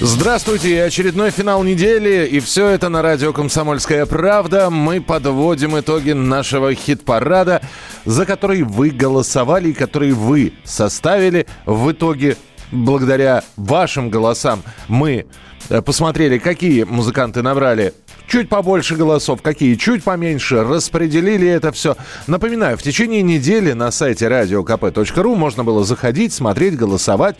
Здравствуйте, очередной финал недели, и все это на радио «Комсомольская правда». Мы подводим итоги нашего хит-парада, за который вы голосовали и который вы составили. В итоге, благодаря вашим голосам, мы э, посмотрели, какие музыканты набрали чуть побольше голосов, какие чуть поменьше, распределили это все. Напоминаю, в течение недели на сайте radiokp.ru можно было заходить, смотреть, голосовать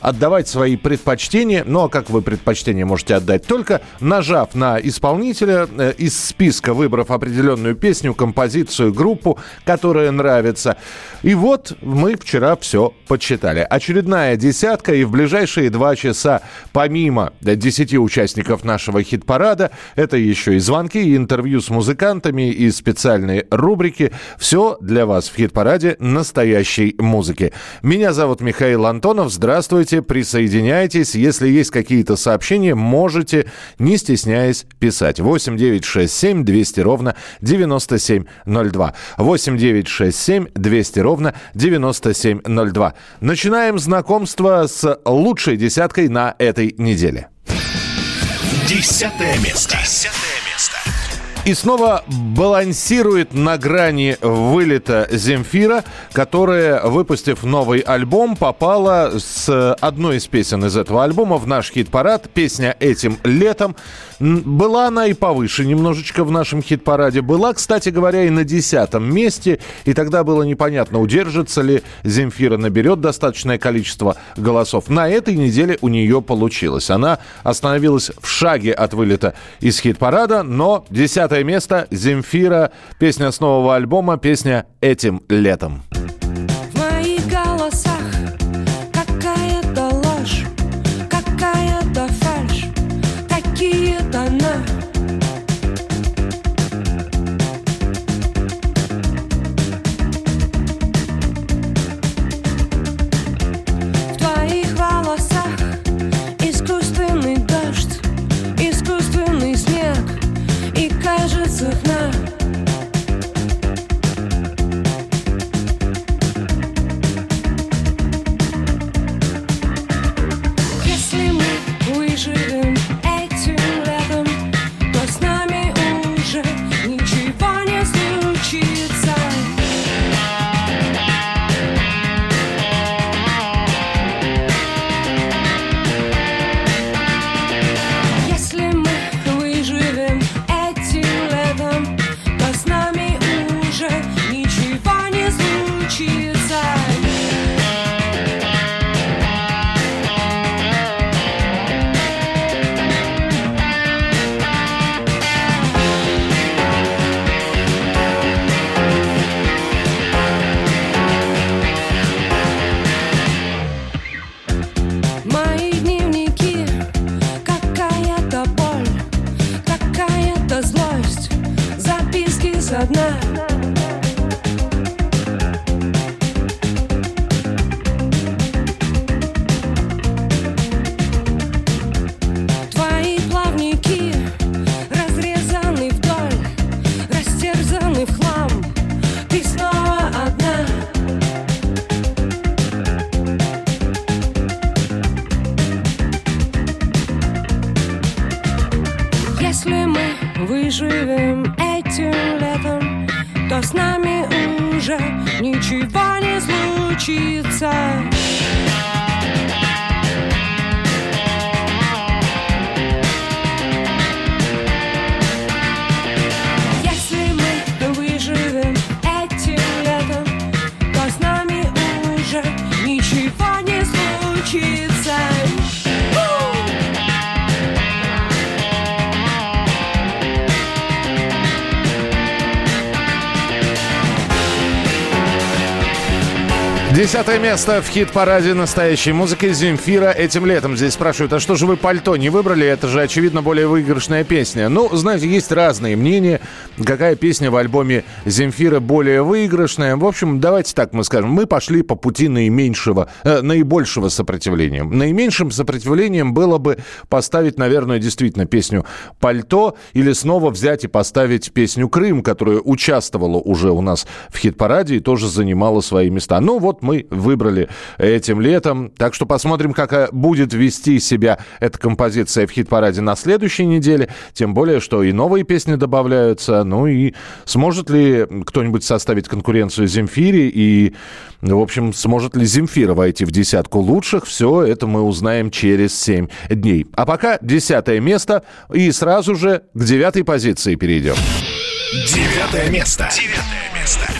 отдавать свои предпочтения. Ну, а как вы предпочтения можете отдать? Только нажав на исполнителя э, из списка, выбрав определенную песню, композицию, группу, которая нравится. И вот мы вчера все подсчитали. Очередная десятка, и в ближайшие два часа, помимо 10 участников нашего хит-парада, это еще и звонки, и интервью с музыкантами, и специальные рубрики. Все для вас в хит-параде настоящей музыки. Меня зовут Михаил Антонов. Здравствуйте присоединяйтесь. Если есть какие-то сообщения, можете, не стесняясь, писать. 8 9 6 7 200 ровно 9702. 8 9 6 7 200 ровно 9702. Начинаем знакомство с лучшей десяткой на этой неделе. Десятое место. Десятое и снова балансирует на грани вылета Земфира, которая, выпустив новый альбом, попала с одной из песен из этого альбома в наш хит-парад. Песня «Этим летом». Была она и повыше немножечко в нашем хит-параде. Была, кстати говоря, и на десятом месте. И тогда было непонятно, удержится ли Земфира, наберет достаточное количество голосов. На этой неделе у нее получилось. Она остановилась в шаге от вылета из хит-парада, но десятое место. Земфира. Песня с нового альбома. Песня «Этим летом». Десятое место в хит-параде настоящей музыки Земфира этим летом. Здесь спрашивают, а что же вы пальто не выбрали? Это же, очевидно, более выигрышная песня. Ну, знаете, есть разные мнения, какая песня в альбоме Земфира более выигрышная. В общем, давайте так мы скажем. Мы пошли по пути наименьшего, э, наибольшего сопротивления. Наименьшим сопротивлением было бы поставить, наверное, действительно песню «Пальто» или снова взять и поставить песню «Крым», которая участвовала уже у нас в хит-параде и тоже занимала свои места. Ну, вот мы выбрали этим летом. Так что посмотрим, как э, будет вести себя эта композиция в хит-параде на следующей неделе. Тем более, что и новые песни добавляются. Ну и сможет ли кто-нибудь составить конкуренцию Земфире? И, в общем, сможет ли Земфира войти в десятку лучших? Все это мы узнаем через 7 дней. А пока десятое место. И сразу же к девятой позиции перейдем. Девятое место. Девятое место.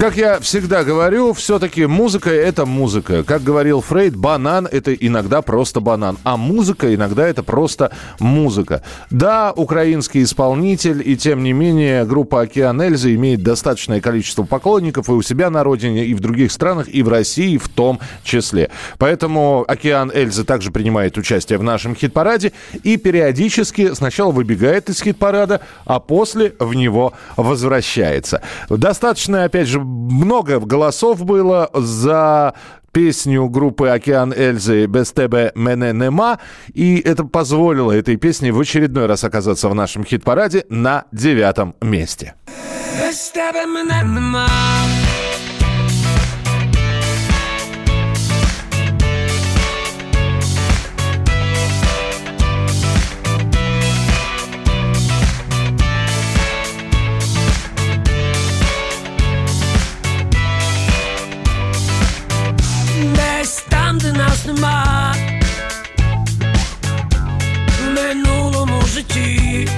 Как я всегда говорю, все-таки музыка – это музыка. Как говорил Фрейд, банан – это иногда просто банан, а музыка иногда это просто музыка. Да, украинский исполнитель, и тем не менее группа «Океан Эльза» имеет достаточное количество поклонников и у себя на родине, и в других странах, и в России в том числе. Поэтому «Океан Эльза» также принимает участие в нашем хит-параде и периодически сначала выбегает из хит-парада, а после в него возвращается. Достаточно, опять же, много голосов было за песню группы «Океан Эльзы» «Без тебе мене нема», и это позволило этой песне в очередной раз оказаться в нашем хит-параде на девятом месте. Без тебе мене нема. Нема. В минулому житті.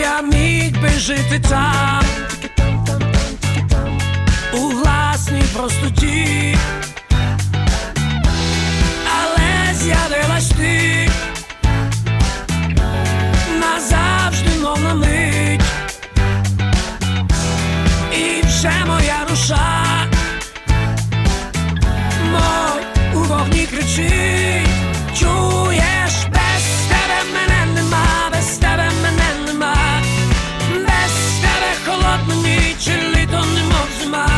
Я міг би жити там, у власній простоті, але з'явилась ти. Назавжди, мов на мить, і вже моя душа. Вогні кричить, чуєш, без тебе мене нема, без тебе мене нема, без тебе холодна ніч, літо немов зима.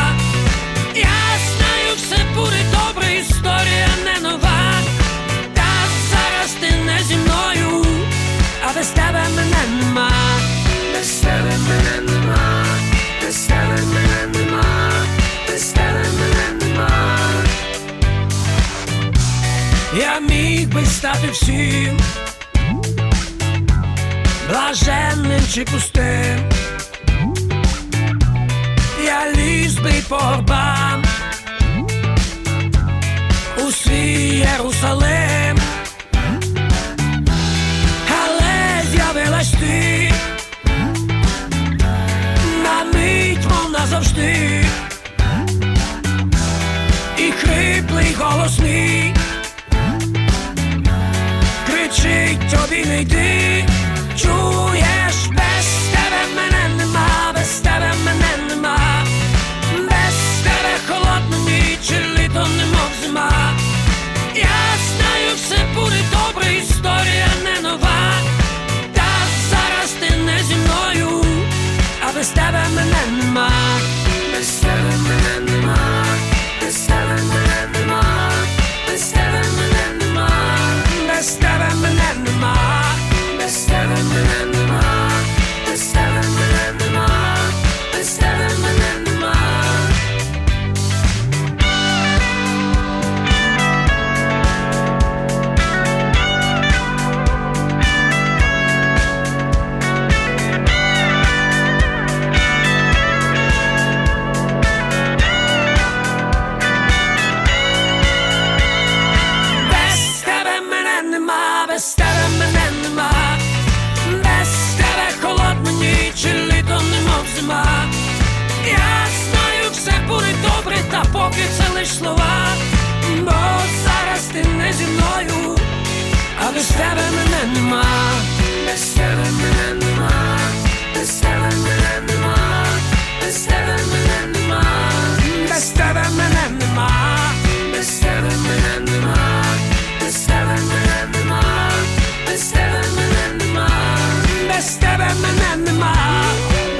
Я знаю, все буде добре, історія не нова. Та зараз ти не зі мною, а без тебе мене нема, без тебе мене нема, без тебе мене нема, без тебе Я міг би стати всім, блаженним чи пустим, я ліз би по горбам у свій Єрусалим, але з'явилась ти на мить, мов назавжди, і хриплий голос тобі не йди, чуєш, без тебе мене нема, без тебе мене нема, без тебе холодна ніч, літо немов зима. Я знаю, все буде добре, історія не нова. Та зараз ти не зі мною, а без тебе мене нема, Best ever man and the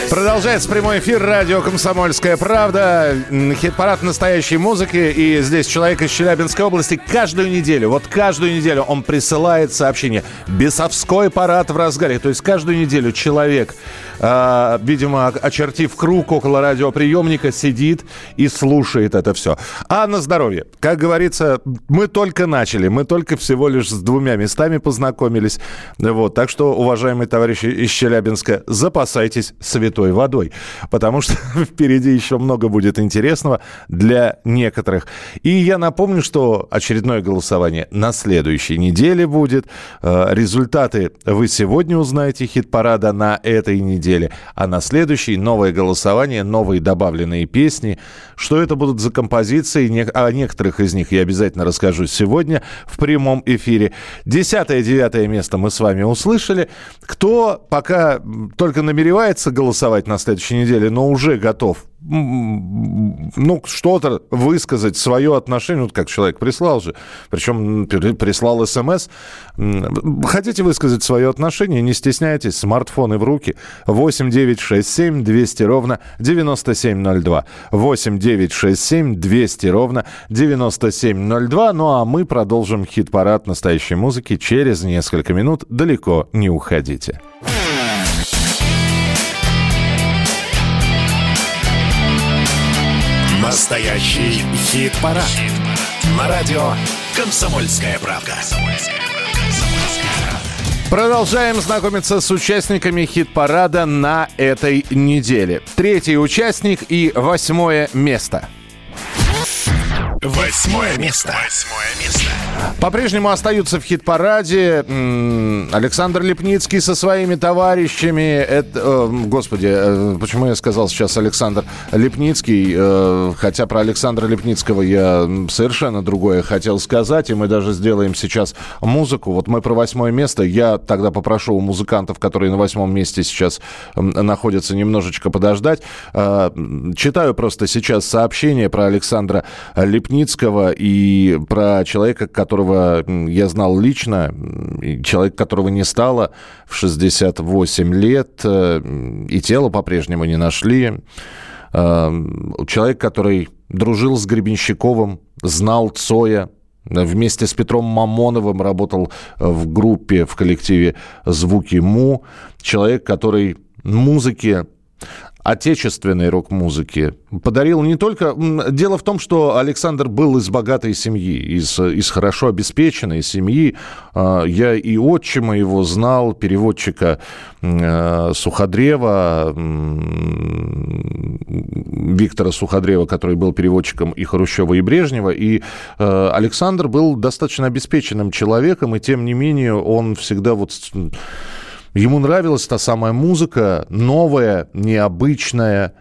Продолжается прямой эфир радио «Комсомольская правда». Хит-парад настоящей музыки. И здесь человек из Челябинской области каждую неделю, вот каждую неделю он присылает сообщение. Бесовской парад в разгаре. То есть каждую неделю человек, а, видимо, очертив круг около радиоприемника, сидит и слушает это все. А на здоровье. Как говорится, мы только начали. Мы только всего лишь с двумя местами познакомились. Вот. Так что, уважаемые товарищи из Челябинска, запасайтесь святой водой, потому что впереди еще много будет интересного для некоторых. И я напомню, что очередное голосование на следующей неделе будет. Э, Результаты вы сегодня узнаете хит-парада на этой неделе, а на следующей новое голосование, новые добавленные песни. Что это будут за композиции? О некоторых из них я обязательно расскажу сегодня в прямом эфире. Десятое, девятое место мы с вами услышали. Кто пока только намеревается голосовать на следующей неделе, но уже готов ну, что-то высказать, свое отношение, вот как человек прислал же, причем прислал смс. Хотите высказать свое отношение, не стесняйтесь, смартфоны в руки. 8 9 6 7 200 ровно 9702. 8 9 6 7 200 ровно 9702. Ну а мы продолжим хит-парад настоящей музыки через несколько минут. Далеко не уходите. Настоящий хит-парад. На радио «Комсомольская правда». Продолжаем знакомиться с участниками хит-парада на этой неделе. Третий участник и восьмое место. Восьмое место. Восьмое место. По-прежнему остаются в хит-параде Александр Лепницкий со своими товарищами. Это, э, господи, э, почему я сказал сейчас Александр Лепницкий? Э, хотя про Александра Лепницкого я совершенно другое хотел сказать. И мы даже сделаем сейчас музыку. Вот мы про восьмое место. Я тогда попрошу у музыкантов, которые на восьмом месте сейчас находятся, немножечко подождать. Читаю просто сейчас сообщение про Александра Лепницкого и про человека, которого я знал лично, человек, которого не стало в 68 лет, э, и тело по-прежнему не нашли. Э, Человек, который дружил с Гребенщиковым, знал Цоя, Вместе с Петром Мамоновым работал э, в группе, в коллективе «Звуки Му». Человек, который музыке отечественной рок-музыки подарил не только... Дело в том, что Александр был из богатой семьи, из, из хорошо обеспеченной семьи. А, Я и отчима его знал, переводчика э, Суходрева, Виктора Суходрева, который был переводчиком и Хрущева, и Брежнева. И э, Александр был достаточно обеспеченным человеком, и тем не менее он всегда вот... Ему нравилась та самая музыка, новая, необычная.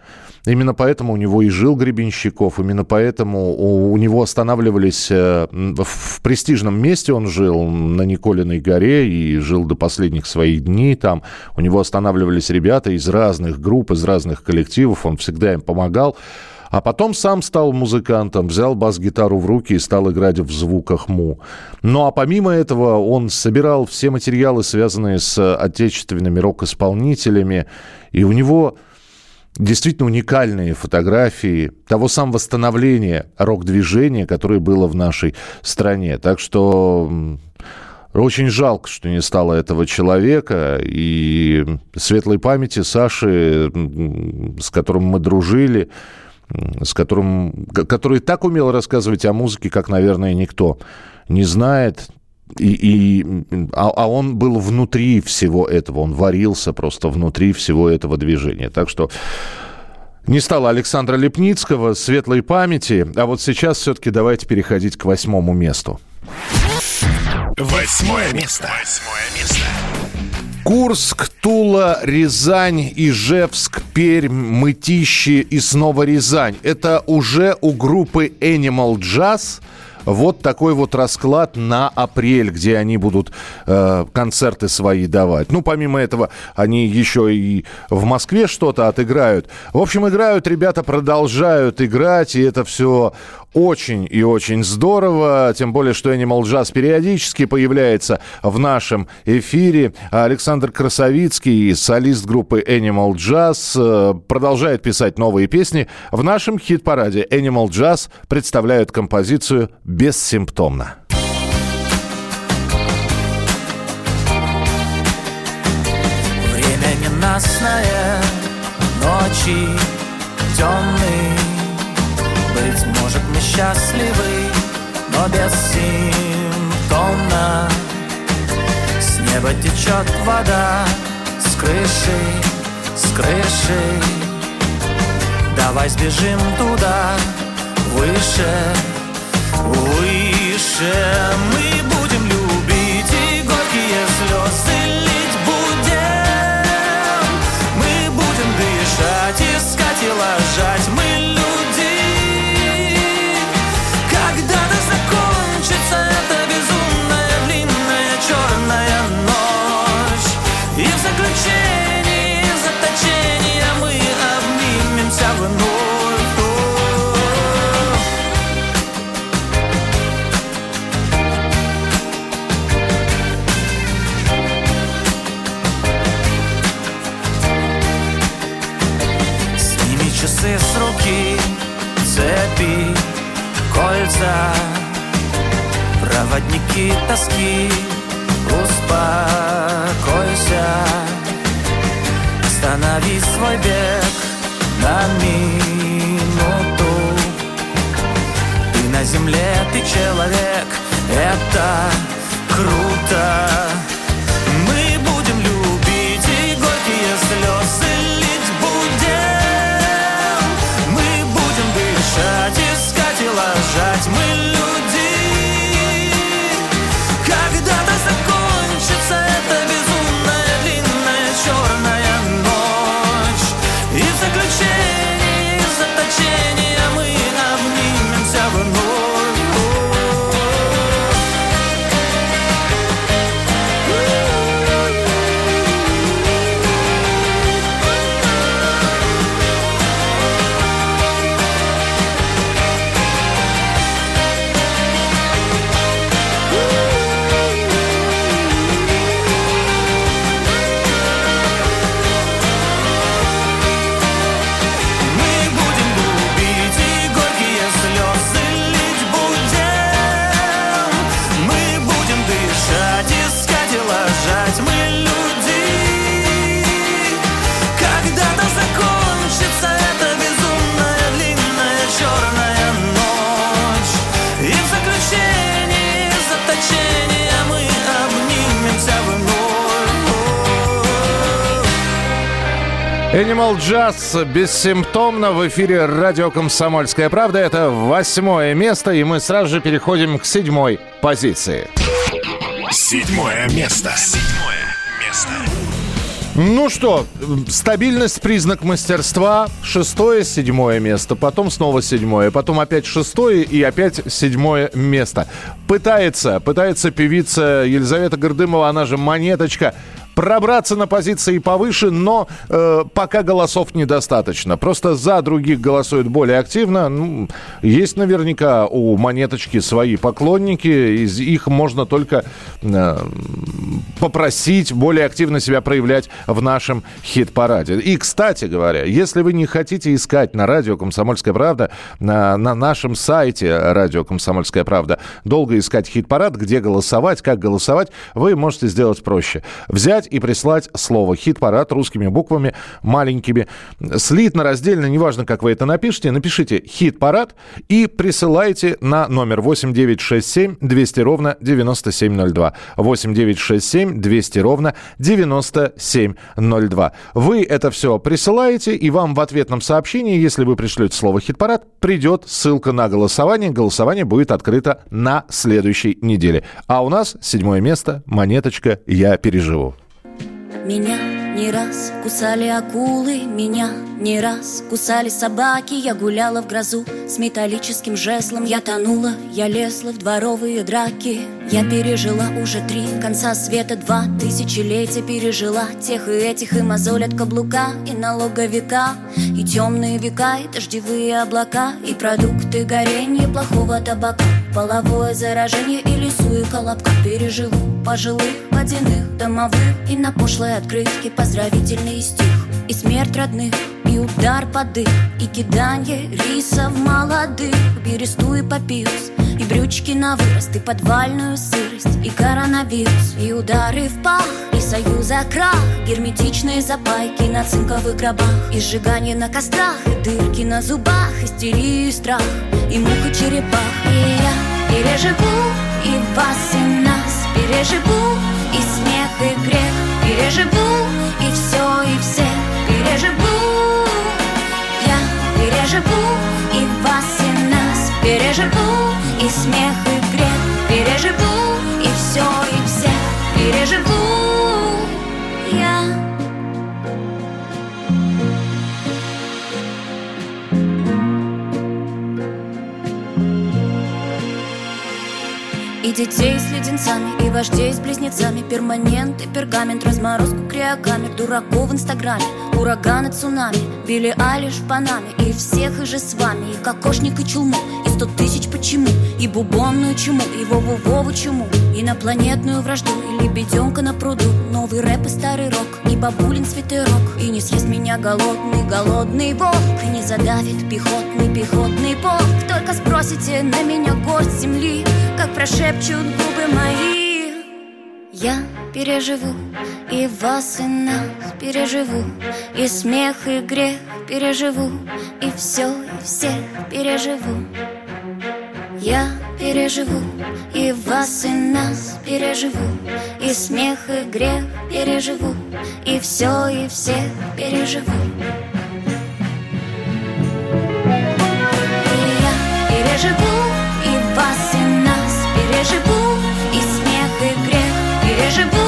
Именно поэтому у него и жил Гребенщиков, именно поэтому у, у него останавливались э, в престижном месте он жил, на Николиной горе, и жил до последних своих дней там. У него останавливались ребята из разных групп, из разных коллективов, он всегда им помогал. А потом сам стал музыкантом, взял бас-гитару в руки и стал играть в звуках Му. Ну а помимо этого он собирал все материалы, связанные с отечественными рок-исполнителями. И у него действительно уникальные фотографии того самого становления рок-движения, которое было в нашей стране. Так что очень жалко, что не стало этого человека. И светлой памяти Саши, с которым мы дружили, с которым, ко- который так умел рассказывать о музыке, как, наверное, никто не знает. И, и, а, а он был внутри всего этого, он варился просто внутри всего этого движения. Так что не стало Александра Лепницкого, светлой памяти. А вот сейчас все-таки давайте переходить к восьмому месту. Восьмое место. Восьмое место. Курск, Тула, Рязань, Ижевск, Пермь, Мытищи и снова Рязань. Это уже у группы Animal Jazz Вот такой вот расклад на апрель, где они будут э, концерты свои давать. Ну, помимо этого, они еще и в Москве что-то отыграют. В общем, играют ребята, продолжают играть, и это все очень и очень здорово, тем более, что Animal Jazz периодически появляется в нашем эфире. Александр Красовицкий, солист группы Animal Jazz, э, продолжает писать новые песни. В нашем хит-параде Animal Jazz представляют композицию «Бессимптомно». Время ненастное, ночи темные Быть может мы счастливы, но бессимптомно С неба течет вода, с крыши, с крыши. Давай сбежим туда, выше, выше. Мы будем любить и горькие слезы лить будем. Мы будем дышать, искать и ложать Мы Часы с руки, цепи, кольца Проводники тоски, успокойся Останови свой бег на минуту. Ты на земле, ты человек, это круто ложать Animal Jazz бессимптомно в эфире радио «Комсомольская правда». Это восьмое место, и мы сразу же переходим к седьмой позиции. Седьмое место. Седьмое место. Ну что, стабильность признак мастерства. Шестое, седьмое место, потом снова седьмое, потом опять шестое и опять седьмое место. Пытается, пытается певица Елизавета Гордымова, она же Монеточка, пробраться на позиции повыше, но э, пока голосов недостаточно. Просто за других голосуют более активно. Ну, есть наверняка у монеточки свои поклонники, из их можно только э, попросить более активно себя проявлять в нашем хит-параде. И, кстати говоря, если вы не хотите искать на радио «Комсомольская правда», на, на нашем сайте радио «Комсомольская правда», долго искать хит-парад, где голосовать, как голосовать, вы можете сделать проще. Взять и прислать слово «хит-парад» русскими буквами, маленькими, слитно, раздельно, неважно, как вы это напишите, напишите «хит-парад» и присылайте на номер 8967 200 ровно 9702. 8967 200 ровно 9702. Вы это все присылаете, и вам в ответном сообщении, если вы пришлете слово «хит-парад», придет ссылка на голосование. Голосование будет открыто на следующей неделе. А у нас седьмое место, монеточка «Я переживу». Меня не раз кусали акулы меня Не раз кусали собаки. Я гуляла в грозу с металлическим жезлом. Я тонула, я лезла в дворовые драки. Я пережила уже три конца света Два тысячелетия пережила Тех и этих и мозоль от каблука И налоговика И темные века, и дождевые облака И продукты горения плохого табака Половое заражение и лесу и колобка Переживу. Пожилых, водяных, домовых И на пошлой открытке поздравительный стих. И смерть родных, и удар под дых И киданье риса в молодых. Бересту и папирус И брючки на вырост, и подвальную сырость И коронавирус, и удары в пах И союза крах, герметичные запайки На цинковых гробах И сжигание на кострах, и дырки на зубах Истерию и страх, и мух и черепах. И я переживу и вас, и нас. Переживу и смех, и грех. Переживу и все, и всех Переживу. Я переживу и вас, и нас. Переживу и смех, и грех. Переживу и все, и всех Переживу И детей с леденцами, и вождей с близнецами. Перманент и пергамент, разморозку криокамер. Дураков в инстаграме, ураганы, цунами. Билли Алиш в Панаме, и всех и же с вами. И кокошник, и чулму, и сто тысяч почему? И бубонную чуму, и Вову-Вову чуму. Инопланетную вражду, и лебеденка на пруду Новый рэп и старый рок, и бабулин свитерок И не съест меня голодный, голодный волк не задавит пехотный, пехотный полк Только спросите на меня горсть земли Как прошепчут губы мои. Я переживу и вас, и нас переживу. И смех, и грех переживу И все, и всех переживу я переживу и вас, и нас переживу И смех, и грех переживу И все, и всех переживу. И я переживу и вас, и нас переживу И смех, и грех переживу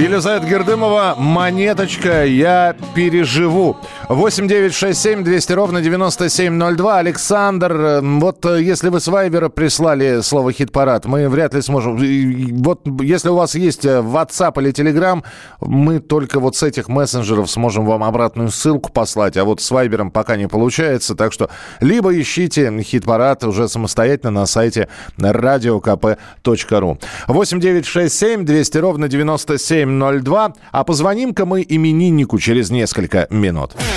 Елизавета Гердымова, монеточка, я переживу. 8 9 6 7 200 ровно 9702. Александр, вот э, если вы с Вайбера прислали слово хит-парад, мы вряд ли сможем... Вот если у вас есть э, WhatsApp или Telegram, мы только вот с этих мессенджеров сможем вам обратную ссылку послать, а вот с Вайбером пока не получается, так что либо ищите хит-парад уже самостоятельно на сайте radiokp.ru. 8 9 6 7 200 ровно 9702. А позвоним-ка мы имениннику через несколько минут.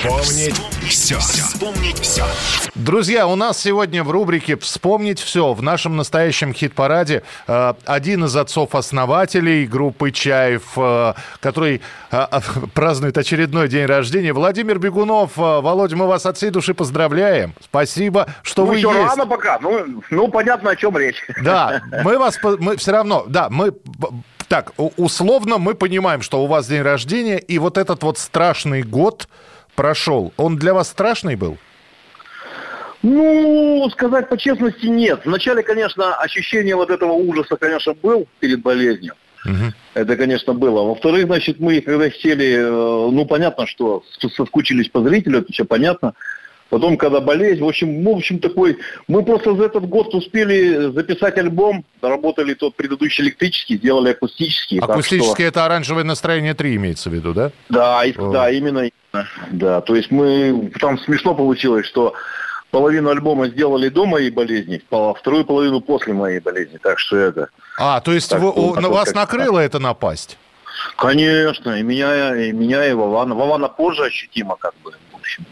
Вспомнить все. Вспомнить все. Друзья, у нас сегодня в рубрике «Вспомнить все» в нашем настоящем хит-параде э, один из отцов-основателей группы «Чаев», э, который э, празднует очередной день рождения, Владимир Бегунов. Э, Володя, мы вас от всей души поздравляем. Спасибо, что Ну, вы еще есть. рано пока. Ну, ну, понятно, о чем речь. Да, мы вас, мы все равно, да, мы, так, условно мы понимаем, что у вас день рождения, и вот этот вот страшный год прошел. Он для вас страшный был? Ну, сказать по честности, нет. Вначале, конечно, ощущение вот этого ужаса, конечно, был перед болезнью. Это, конечно, было. Во-вторых, значит, мы, когда сели, э, ну, понятно, что соскучились по зрителю, это все понятно. Потом, когда болезнь, в общем, ну, в общем, такой... Мы просто за этот год успели записать альбом, доработали тот предыдущий электрический, сделали акустический. так что- это оранжевое настроение 3 имеется в виду, да? Да, и- О. да, именно, именно. Да, то есть мы там смешно получилось, что половину альбома сделали до моей болезни, а вторую половину после моей болезни. Так что это, А, то есть Так, вы- ну, у- вас как- накрыло это напасть? конечно, и меня, и меня, и Вована. Вована позже ощутимо, как бы, в общем.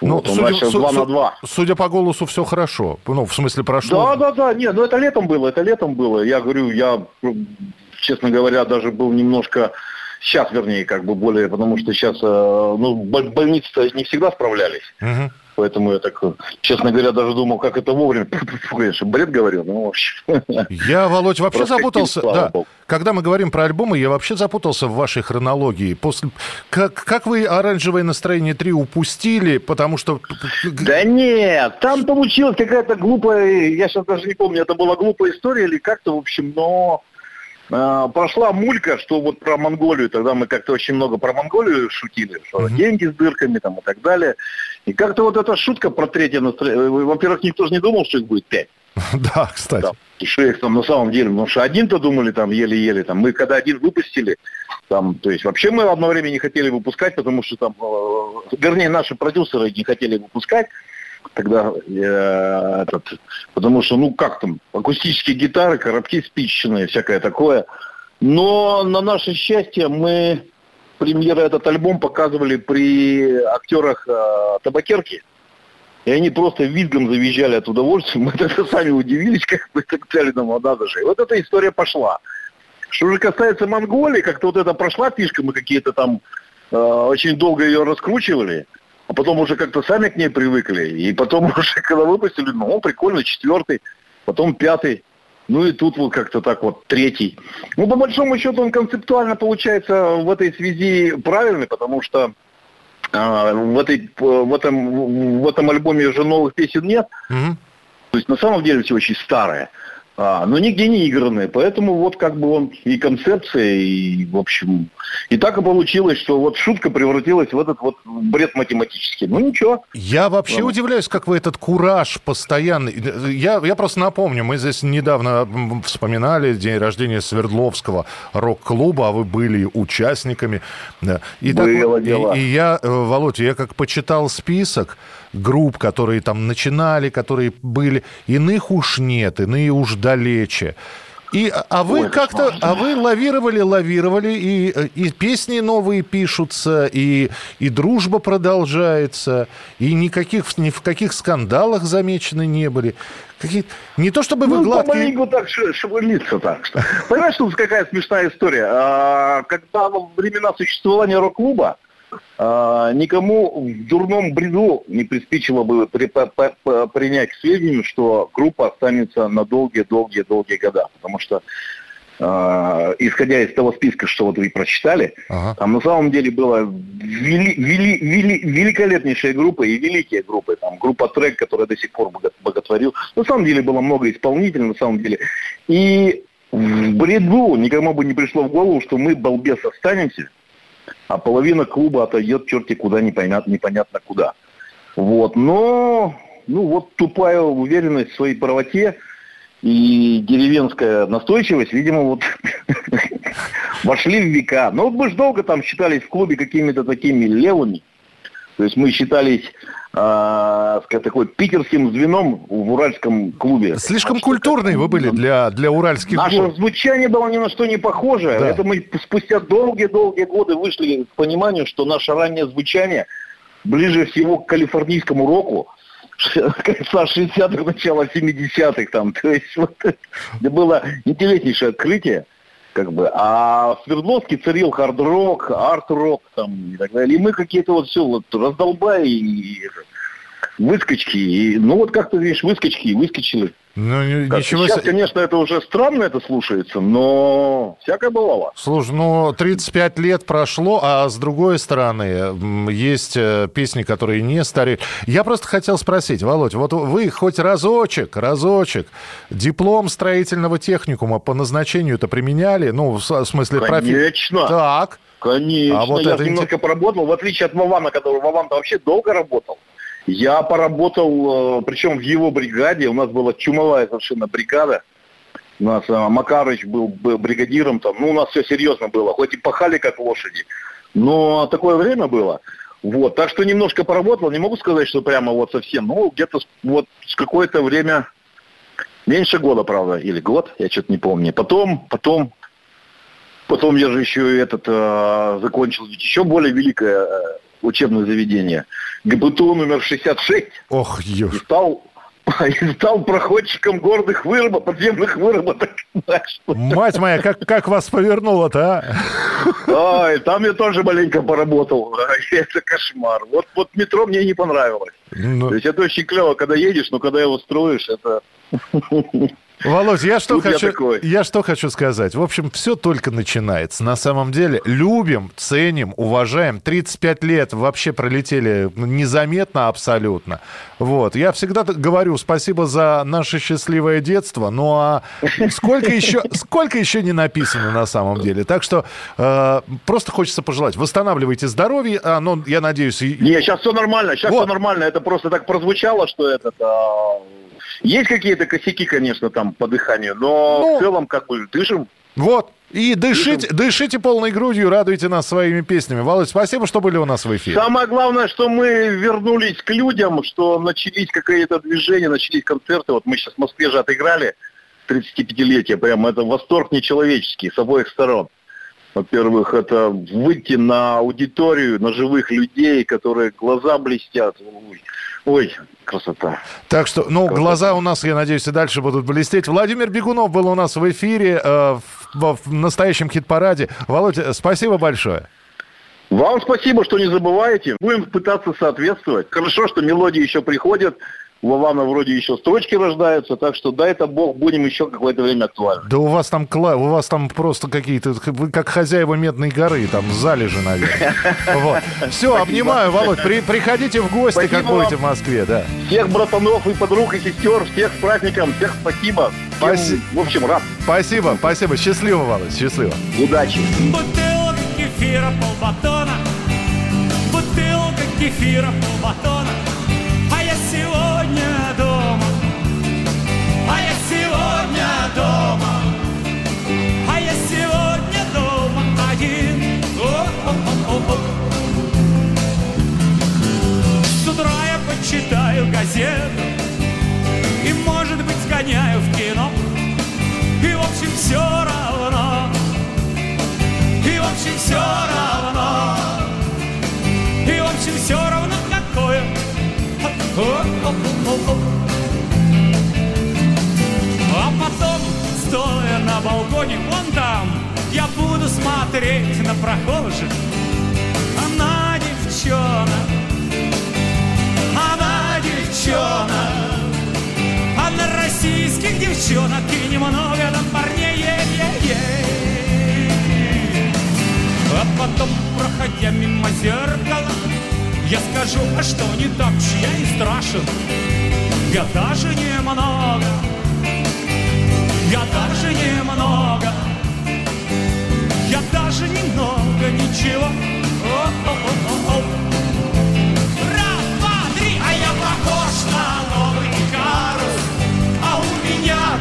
Вот, он начал су- два су- на два. судя по голосу, все хорошо. Ну, в смысле, прошло. Да, да, да, нет, ну это летом было, это летом было. Я говорю, я, м, честно говоря, даже был немножко Сейчас, вернее, как бы более, потому что сейчас, э, ну, боль- больницы не всегда справлялись. Мгм. Поэтому я так, честно говоря, даже думал, как это вовремя. Конечно, бред говорил, ну, в общем. Я, Володь, вообще Просто запутался. Да. богу. Когда мы говорим про альбомы, я вообще запутался в вашей хронологии. После... Как, как вы «Оранжевое настроение 3» упустили, потому что... Да нет, там получилась какая-то глупая, я сейчас даже не помню, это была глупая история или как-то, в общем, но э, прошла мулька, что вот про Монголию, тогда мы как-то очень много про Монголию шутили, что Мгм. деньги с дырками там и так далее. И как-то вот эта шутка про третье настроение, во-первых, никто же не думал, что их будет пять. Да, кстати. Да. И что их там на самом деле, потому что один-то думали там еле-еле, там мы когда один выпустили, там, то есть вообще мы одно время не хотели выпускать, потому что там, э, вернее, наши продюсеры не хотели выпускать, тогда э, этот, потому что, ну как там, акустические гитары, коробки спичечные, всякое такое. Но на наше счастье мы премьера этот альбом показывали при актерах э, табакерки. И они просто визгом завизжали от удовольствия. Мы тогда сами удивились, как бы так далее, нам надо же. И вот эта история пошла. Что же касается Монголии, как-то вот это прошла фишка, мы какие-то там э, очень долго ее раскручивали, а потом уже как-то сами к ней привыкли. И потом уже, когда выпустили, ну, прикольно, четвертый, потом пятый. Ну и тут вот как-то так вот третий. Ну, по большому счету, он концептуально получается в этой связи правильный, потому что а, в, этой, в, этом, в этом альбоме же новых песен нет. Мгм. То есть на самом деле все очень старое. А, но нигде не игранные. Поэтому вот как бы он и концепция, и в общем... И так и получилось, что вот шутка превратилась в этот вот бред математический. Ну ничего. Я вообще Ну. удивляюсь, как вы этот кураж постоянный... Я, я просто напомню, мы здесь недавно вспоминали день рождения Свердловского рок-клуба, а вы были участниками. Да. И так Было и- дело. И, я, э, Володя, я как почитал список групп, которые там начинали, которые были, иных уж нет, иные уж далече. И, а- а вы Ой, как-то, а вы лавировали, лавировали, и, э, и песни новые пишутся, и, и дружба продолжается, и никаких, ни в каких скандалах замечены не были. Какие, не то чтобы вы Ну, гладкие... помаленьку так шевелиться так что. Понимаешь, тут какая смешная история. А, Когда во времена существования рок-клуба а, никому в дурном бреду не приспичило бы при- по- по- принять к сведению, что группа останется на долгие-долгие-долгие года. Потому что, а, исходя из того списка, что вот вы прочитали, Ага. там на самом деле была вели- вели- вели- великолепнейшая группа и великие группы. Там группа Трек, которая до сих пор бого- боготворил. На самом деле было много исполнителей, на самом деле. И в бреду никому бы не пришло в голову, что мы, балбес, останемся, а половина клуба отойдет черти куда, непонятно, непонятно куда. Вот, но, ну вот тупая уверенность в своей правоте и деревенская настойчивость, видимо, вот вошли в века. Но вот мы же долго там считались в клубе какими-то такими левыми. То есть мы считались сказать, такой питерским звеном в уральском клубе. Слишком Что культурные вы были для, для уральских Наше гор. звучание было ни на что не похоже. Да. Это мы спустя долгие-долгие годы вышли к пониманию, что наше раннее звучание ближе всего к калифорнийскому року, конца 60-х, начала 70-х там. То есть вот это было интереснейшее открытие. Как бы. А в Свердловске царил хард-рок, арт-рок там, и так далее. И мы какие-то вот все вот раздолбаи и это, выскочки. И, ну вот как-то, видишь, выскочки и выскочили. Ну, ничего Сейчас, конечно, это уже странно это слушается, но всякое бывало. Слушай, ну 35 лет прошло, а с другой стороны, есть э, песни, которые не стареют. Я просто хотел спросить, Володь, вот вы хоть разочек, разочек диплом строительного техникума по назначению-то применяли? Ну, в смысле, профи- Конечно, Так, конечно. А вот я это немножко поработал, в отличие от Вована, который Вован вообще долго работал. Я поработал, э, причем в его бригаде, у нас была чумовая совершенно бригада. У нас э, Макарыч был бригадиром там, ну у нас все серьезно было, хоть и пахали как лошади, но такое время было. Вот, так что немножко поработал, не могу сказать, что прямо вот совсем, ну где-то вот с какое-то время, меньше года, правда, или год, я что-то не помню. Потом, потом, потом я же еще этот э, закончил еще более великое э, учебное заведение, ГБТУ номер 66, ох, и ё. стал И стал проходчиком горных выработок, подземных выработок. Мать моя, как, как вас повернуло-то, а? Ой, там я тоже маленько поработал. Это кошмар. Вот, вот метро мне не понравилось. Ну, То есть это очень клево, когда едешь, но когда его строишь, это... Володь, я что, Тут я хочу, такой. я что хочу сказать. В общем, все только начинается. На самом деле, любим, ценим, уважаем. 35 лет вообще пролетели незаметно абсолютно. Вот. Я всегда говорю спасибо за наше счастливое детство. Ну а сколько еще, сколько еще не написано на самом деле. Так что э, просто хочется пожелать. Восстанавливайте здоровье. Оно, я надеюсь, и- Не, сейчас все нормально, сейчас Вот. все нормально. Это просто так прозвучало, что этот... а, Есть какие-то косяки, конечно, там по дыханию, но Ну. в целом как бы дышим. Вот. И дышите, дышите полной грудью, радуйте нас своими песнями. Володь, спасибо, что были у нас в эфире. Самое главное, что мы вернулись к людям, что начались какие-то движения, начались концерты. Вот мы сейчас в Москве же отыграли 35-летие. Прям это восторг нечеловеческий с обоих сторон. Во-первых, это выйти на аудиторию, на живых людей, которые глаза блестят. Ой красота. Так что, ну, глаза у нас, я надеюсь, и дальше будут блестеть. Владимир Бегунов был у нас в эфире э, в, в настоящем хит-параде. Володя, спасибо большое. Вам спасибо, что не забываете. Будем пытаться соответствовать. Хорошо, что мелодии еще приходят. У Вована вроде еще строчки рождаются, так что дай это бог, будем еще какое-то время актуальны. Да у вас там кла- у вас там просто какие-то, вы как хозяева Медной горы, там залежи, наверное. Вот. Все, обнимаю, Володь, при- приходите в гости, как Спасибо будете вам. в Москве, да. Всех братанов и подруг, и сестер, всех с праздником, всех спасибо. Всем, В общем, рад. Спасибо, спасибо, счастливо, Володь, счастливо. Удачи. Бутылка кефира полбатона Бутылка кефира полбатона почитаю газету И, может быть, сгоняю в кино. И, в общем, все равно. И в общем все равно. И в общем все равно какое. А потом, стоя на балконе вон там Я буду смотреть на прохожих. Она девчонок Она девчонок. А на российских девчонок И немного там парней Е-е-е. А потом, проходя мимо зеркала Я скажу, а что не так уж я и страшен? Я даже немного. Я даже немного. Я даже немного ничего. О-о-о-о-о. Раз,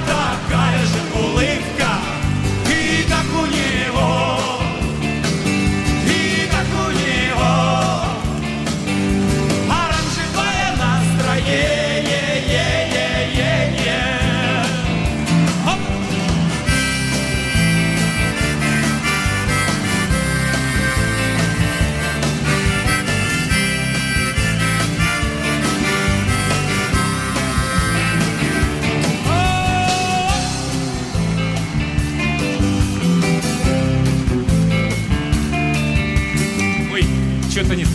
меня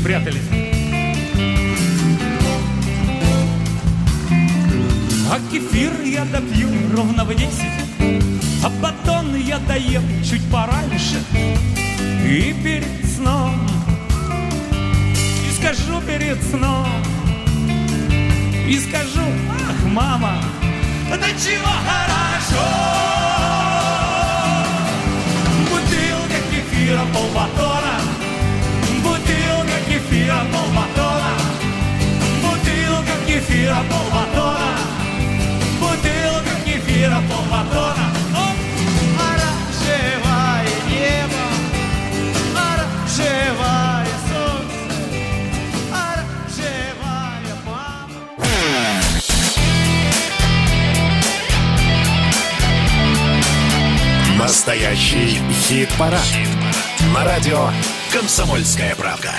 спрятались. А кефир я допью ровно в десять, А батон я доем чуть пораньше. И перед сном, и скажу перед сном, И скажу, ах, мама, да чего хорошо. Бутылка кефира полбатона, Кефира полбатона, Бутылка кефира полбатона, Бутылка кефира полбатона. Оп! Оранжевое небо, оранжевое солнце, оранжевая мама. Настоящий хит-парад. На радио «Комсомольская правда».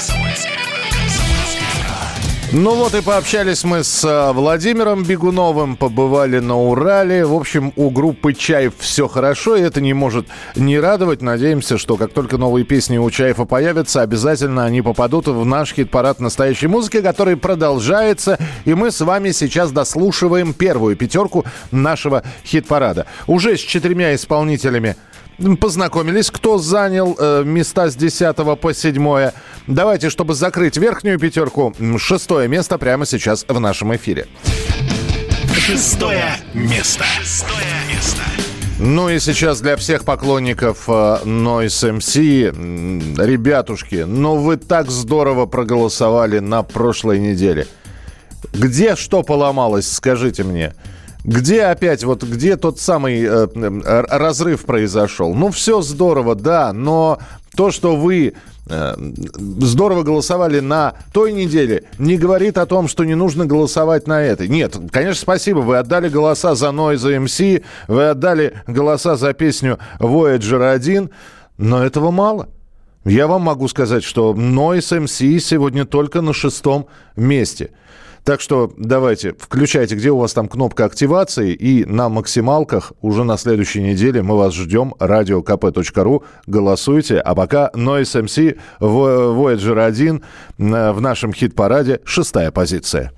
Ну вот и пообщались мы с э, Владимиром Бегуновым, побывали на Урале. В общем, у группы Чаев все хорошо, и это не может не радовать. Надеемся, что как только новые песни у Чаева появятся, обязательно они попадут в наш хит-парад настоящей музыки, который продолжается. И мы с вами сейчас дослушиваем первую пятерку нашего хит-парада. Уже с четырьмя исполнителями познакомились, кто занял э, места с 10 по 7. Давайте, чтобы закрыть верхнюю пятерку, шестое место прямо сейчас в нашем эфире. Шестое место. Шестое место. Ну и сейчас для всех поклонников э, Noise MC, ребятушки, ну вы так здорово проголосовали на прошлой неделе. Где что поломалось, скажите мне? Где опять, вот где тот самый э, разрыв произошел? Ну, все здорово, да, но то, что вы э, здорово голосовали на той неделе, не говорит о том, что не нужно голосовать на этой. Нет, конечно, спасибо, вы отдали голоса за за МС, вы отдали голоса за песню Voyager 1, но этого мало. Я вам могу сказать, что Noise MC сегодня только на шестом месте. Так что давайте, включайте, где у вас там кнопка активации, и на максималках уже на следующей неделе мы вас ждем. Радиокп.ру, голосуйте. А пока Noise MC Voyager 1 э, в нашем хит-параде шестая позиция.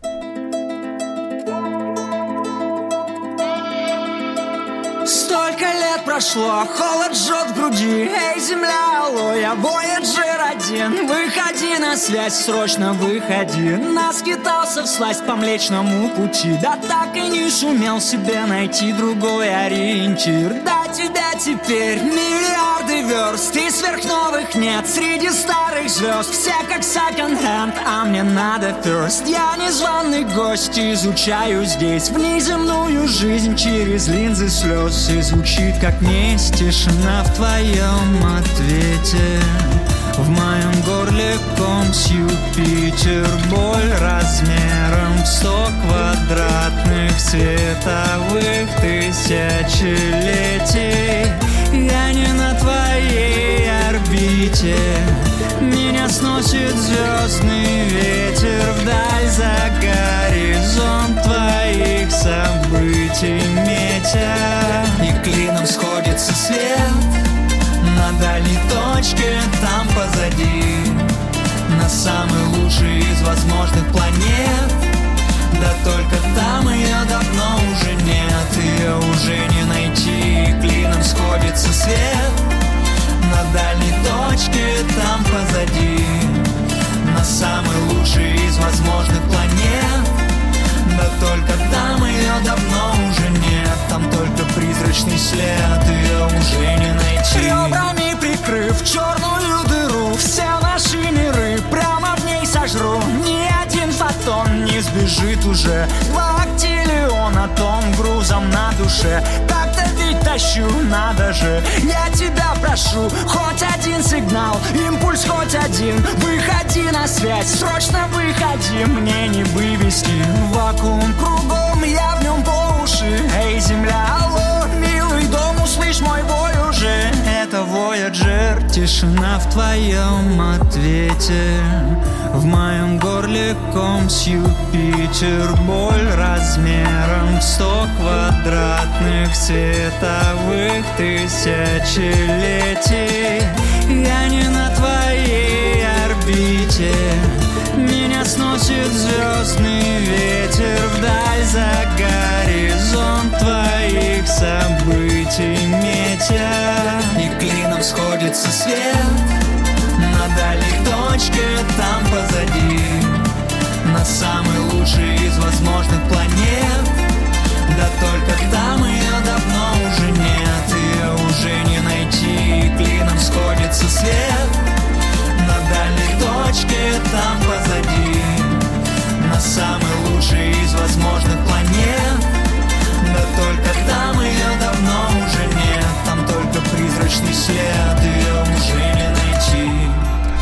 Столько лет прошло, холод жжет груди. Эй, земля, алло, я Voyager один. Выходи на связь, срочно выходи. Наскитался в сласть по млечному пути. Да так и не сумел себе найти другой ориентир. Да тебя теперь миллиарды верст И сверхновых нет среди старых звезд. Все как second-hand, а мне надо first. Я незваный гость, изучаю здесь Внеземную жизнь через линзы слез. И звучит как месть тишина в твоем ответе. В моем горле ком с Юпитер. Боль размером в сто квадратных световых тысячелетий свет На дальней точке, там позади. На самый лучший из возможных планет. Да только там ее давно уже нет. Там только призрачный след, ее уже не найти. Ребрами прикрыв черную дыру Все наши миры прямо в ней сожру. Ни один фотон не сбежит уже. Лактилион тон грузом на душе. Ведь тащу, надо же. Я тебя прошу, хоть один сигнал Импульс хоть один. Выходи на связь, срочно выходи. Мне не вывести Вакуум кругом, я в нем по уши. Эй, земля, алло, мой бой уже Это Voyager, тишина в твоем ответе. В моем горле ком с Юпитер Боль размером в сто квадратных световых тысячелетий. Я не на твоей орбите сносит звездный ветер Вдаль за горизонт твоих событий метя. И клином сходится свет На дальней точке там позади. На самый лучший из возможных планет. Да только там ее давно уже нет. Ее уже не найти. Клином сходится свет На дальней точке там позади самый лучший из возможных планет. Да только там ее давно уже нет Там только призрачный след Ее уже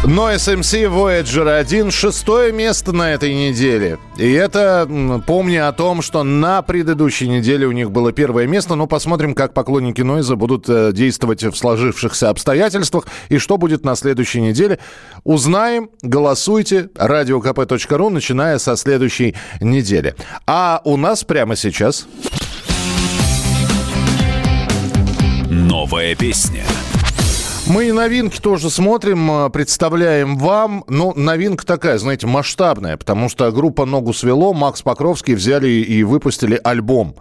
Noise MC Voyager 1, шестое место на этой неделе. И это, помня о том, что на предыдущей неделе у них было первое место, но посмотрим, как поклонники Нойза будут э, действовать в сложившихся обстоятельствах и что будет на следующей неделе. Узнаем, голосуйте, radiokp.ru, начиная со следующей недели. А у нас прямо сейчас... Новая песня. Мы новинки тоже смотрим, э, представляем вам. Ну, новинка такая, знаете, масштабная, потому что группа «Ногу свело», Макс Покровский взяли и выпустили альбом.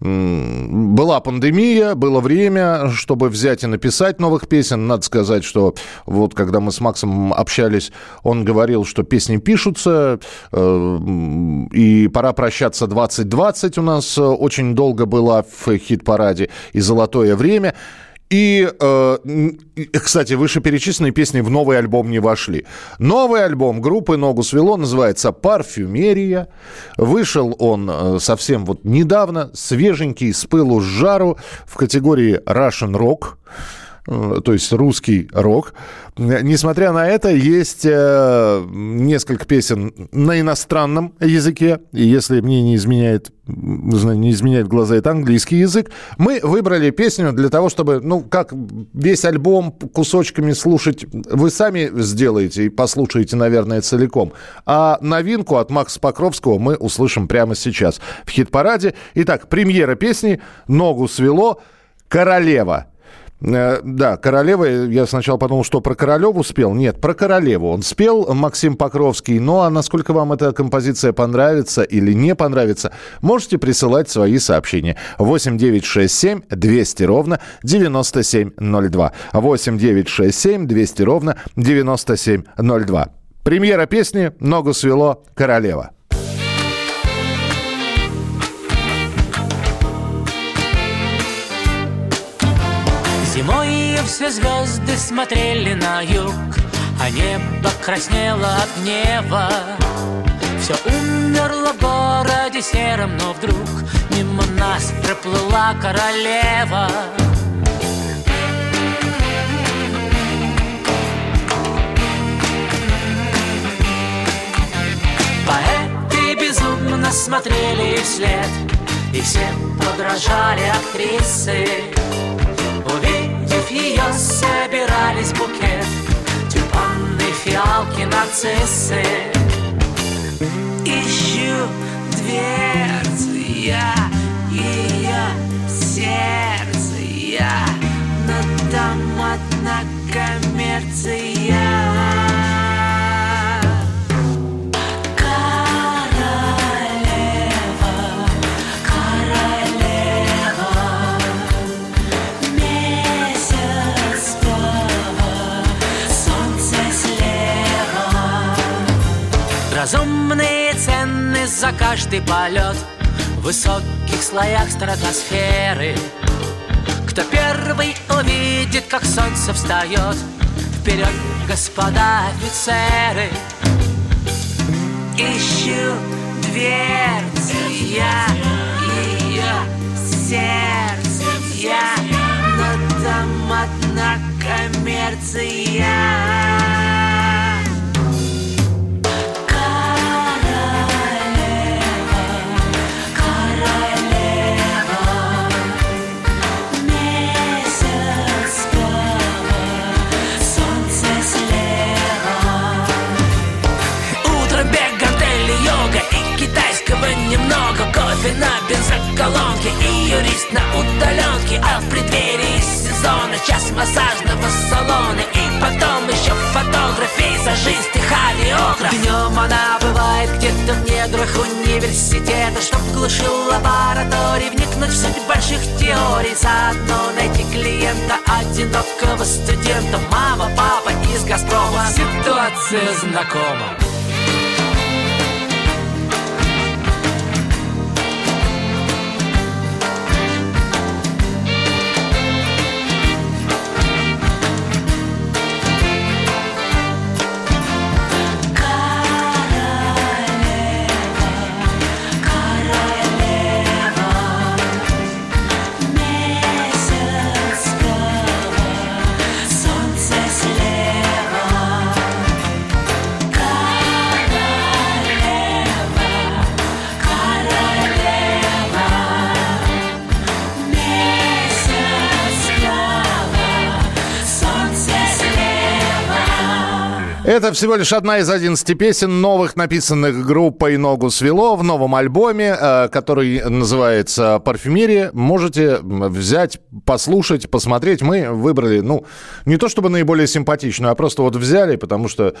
Была пандемия, было время, чтобы взять и написать новых песен. Надо сказать, что вот когда мы с Максом общались, он говорил, что песни пишутся, э, и пора прощаться 2020 у нас э, очень долго было в хит-параде, и «Золотое время». И, э, кстати, вышеперечисленные песни в новый альбом не вошли. Новый альбом группы «Ногу свело» называется «Парфюмерия». Вышел он э, совсем вот недавно, свеженький, с пылу с жару, в категории Russian Rock то есть русский рок. Э, Несмотря на это, есть э, несколько песен на иностранном языке. И если мне не изменяет, не изменяет глаза, это английский язык. Мы выбрали песню для того, чтобы, ну, как весь альбом кусочками слушать, вы сами сделаете и послушаете, наверное, целиком. А новинку от Макса Покровского мы услышим прямо сейчас в хит-параде. Итак, премьера песни «Ногу свело», «Королева». Э, Да, королева, я сначала подумал, что про королеву спел. Нет, про королеву он спел, Максим Покровский. Ну, а насколько вам эта композиция понравится или не понравится, можете присылать свои сообщения. 8 9 6 7 200 ровно 9702. 8 9 6 7 200 ровно 9702. Премьера песни «Ногу свело. Королева». Зимой все звезды смотрели на юг, а небо краснело от гнева. Все умерло в городе сером, но вдруг мимо нас проплыла королева. Поэты безумно смотрели вслед, и все подражали актрисы. Увидев ее, собирались букет. Тюльпаны, фиалки, нарциссы. Ищу дверцы я ее сердце я. Но там одна коммерция Разумные цены за каждый полет. В высоких слоях стратосферы. Кто первый увидит, как солнце встает? Вперед, господа офицеры. Ищу дверцы я ее сердце я. Но там одна коммерция Кофе на бензоколонке и юрист на удаленке А в преддверии сезона час массажного салона. И потом еще фотограф, пейзажист и хореограф. Днем она бывает где-то в недрах университета. Чтоб в глуши лабораторий вникнуть в суть больших теорий. Заодно найти клиента, одинокого студента. Мама, папа из Газпрома. Ситуация знакома Это всего лишь одна из 11 песен новых, написанных группой «Ногу свело» в новом альбоме, э, который называется «Парфюмерия». Можете взять, послушать, посмотреть. Мы выбрали, ну, не то чтобы наиболее симпатичную, а просто вот взяли, потому что...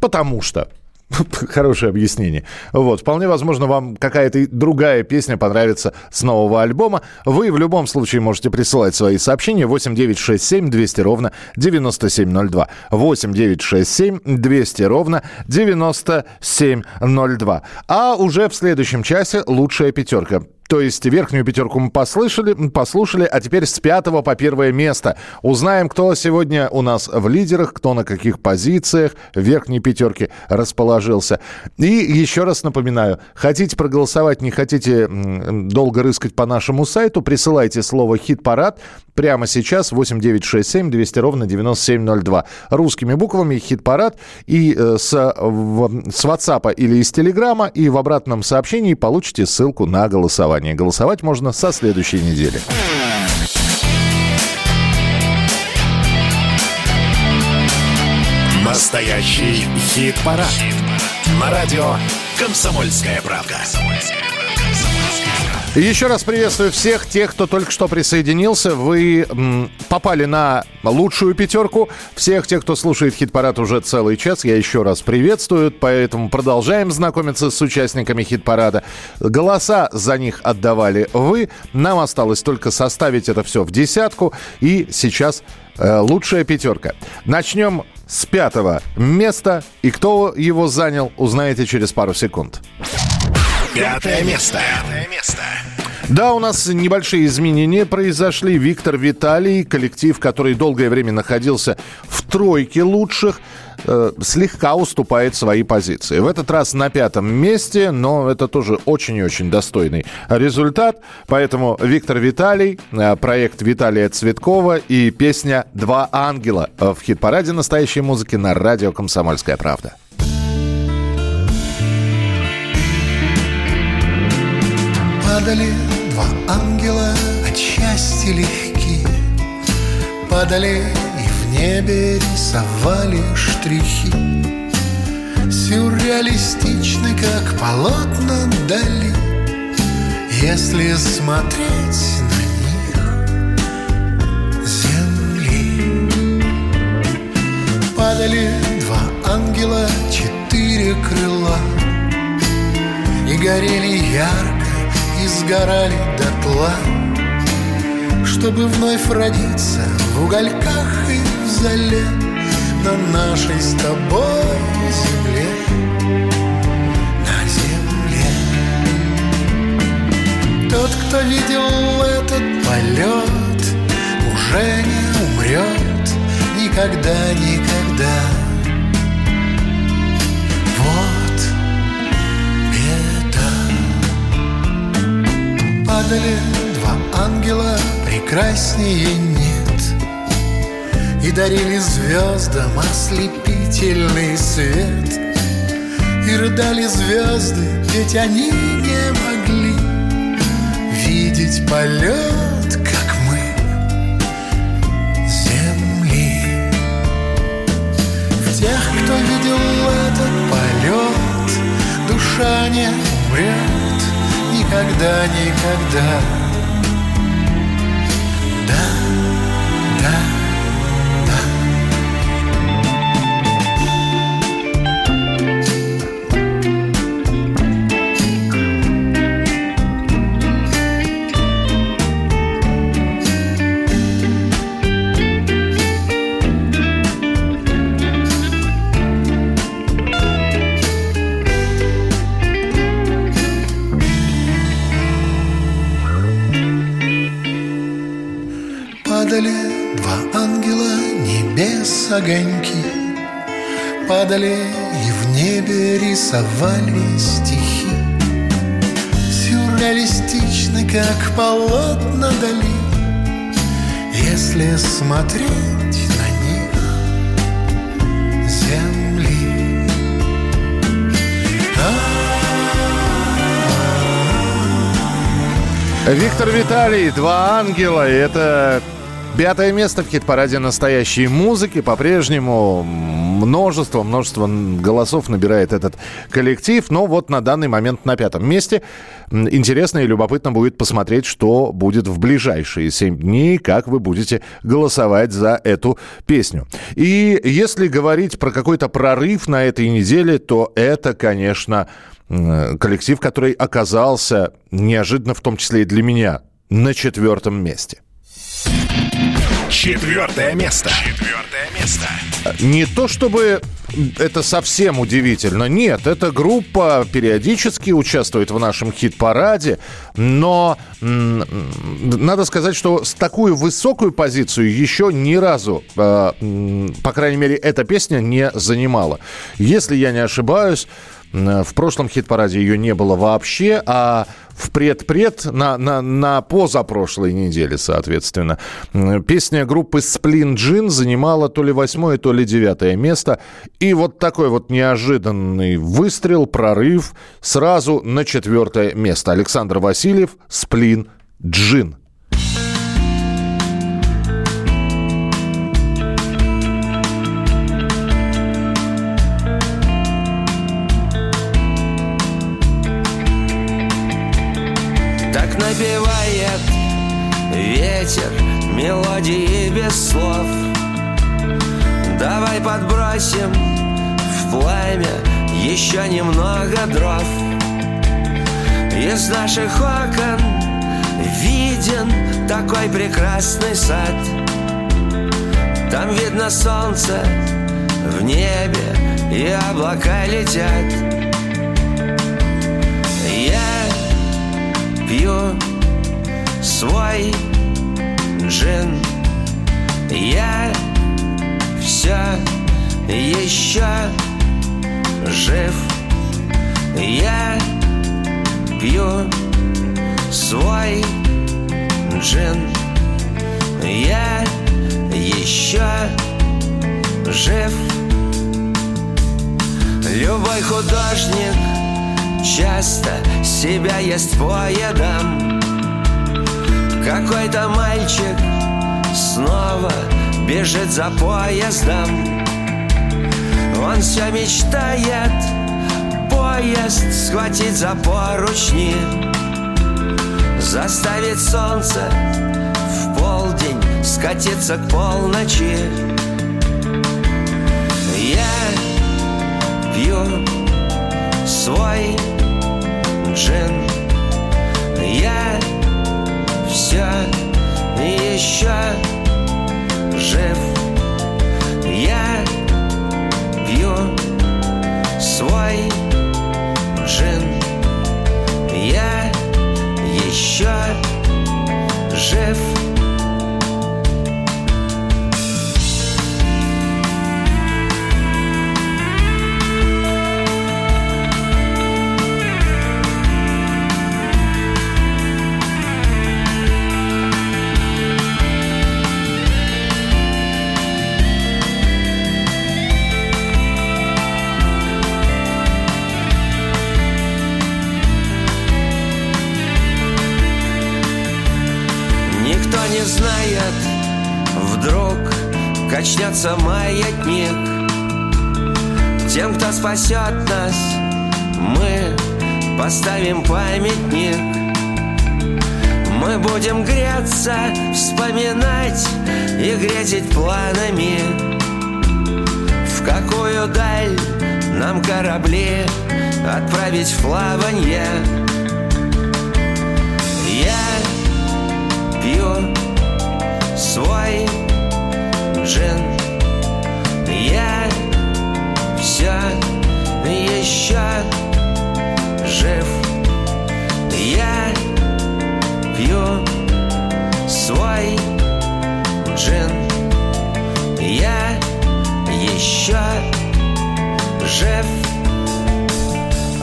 Потому что. Хорошее объяснение. Вот. Вполне возможно, вам какая-то другая песня понравится с нового альбома. Вы в любом случае можете присылать свои сообщения 8 9 6 7 200 ровно 9702. 8 9 6 7 200 ровно 9702. А уже в следующем часе лучшая пятерка. То есть верхнюю пятерку мы послышали, послушали, а теперь с пятого по первое место. Узнаем, кто сегодня у нас в лидерах, кто на каких позициях в верхней пятерке расположился. И еще раз напоминаю, хотите проголосовать, не хотите долго рыскать по нашему сайту, присылайте слово «хит-парад» прямо сейчас 8967 200 ровно 9702. Русскими буквами «хит-парад» и э, с, в- с WhatsApp или из Телеграма и в обратном сообщении получите ссылку на голосование. Голосовать можно со следующей недели. Настоящий хит-парад. На радио «Комсомольская правда». Еще раз приветствую всех тех, кто только что присоединился. Вы м, попали на лучшую пятерку. Всех тех, кто слушает хит-парад уже целый час, я еще раз приветствую. Поэтому продолжаем знакомиться с участниками хит-парада. Голоса за них отдавали вы. Нам осталось только составить это все в десятку. И сейчас э, лучшая пятерка. Начнем с пятого места. И кто его занял, узнаете через пару секунд. Пятое место. Пятое место. Да, у нас небольшие изменения произошли. Виктор Виталий, коллектив, который долгое время находился в тройке лучших, э, слегка уступает свои позиции. В этот раз на пятом месте, но это тоже очень и очень достойный результат. Поэтому Виктор Виталий, э, проект Виталия Цветкова и песня «Два ангела» в хит-параде настоящей музыки на радио «Комсомольская правда». Падали два ангела от счастья легки. Падали и в небе рисовали штрихи. Сюрреалистичны, как полотна дали Если смотреть на них земли. Падали два ангела, четыре крыла. И горели ярко, и сгорали дотла Чтобы вновь родиться в угольках и в зале На нашей с тобой земле. На земле. Тот, кто видел этот полет Уже не умрет никогда, никогда. Вот Падали два ангела, прекраснее нет. И дарили звездам ослепительный свет. И рыдали звезды, ведь они не могли Видеть полет, как мы, земли. В тех, кто видел этот полет Душа не умрет никогда, никогда огоньки Падали и в небе рисовали стихи. Сюрреалистичны, как полотна дали Если смотреть на них земли. Виктор Виталий, «Два ангела». И Это Пятое место в хит-параде настоящей музыки. По-прежнему множество, множество голосов набирает этот коллектив. Но вот на данный момент на пятом месте. Интересно и любопытно будет посмотреть, что будет в ближайшие семь дней, как вы будете голосовать за эту песню. И если говорить про какой-то прорыв на этой неделе, то это, конечно, коллектив, который оказался неожиданно, в том числе и для меня, на четвертом месте. Четвертое место. Четвертое место. Не то чтобы это совсем удивительно. Нет, эта группа периодически участвует в нашем хит-параде, но надо сказать, что с такую высокую позицию еще ни разу, э, по крайней мере, эта песня не занимала. Если я не ошибаюсь, в прошлом хит-параде ее не было вообще, а в предпред на, на, на позапрошлой неделе, соответственно. Песня группы Сплин Джин занимала то ли восьмое, то ли девятое место. И вот такой вот неожиданный выстрел, прорыв сразу на четвертое место. Александр Васильев, Сплин Джин. Напевает ветер мелодии без слов. Давай подбросим в пламя еще немного дров. Из наших окон виден такой прекрасный сад. Там видно солнце в небе и облака летят пью свой джин. Я все еще жив. Я пью свой джин. Я еще жив. Любой художник часто себя ест поедом Какой-то мальчик снова бежит за поездом. Он все мечтает поезд схватить за поручни Заставить солнце в полдень скатиться к полночи свой джин. Я все еще жив. Я пью свой джин. Я еще жив качнется маятник Тем, кто спасет нас, мы поставим памятник. Мы будем греться, вспоминать и грезить планами. В какую даль нам корабли отправить в плаванье жив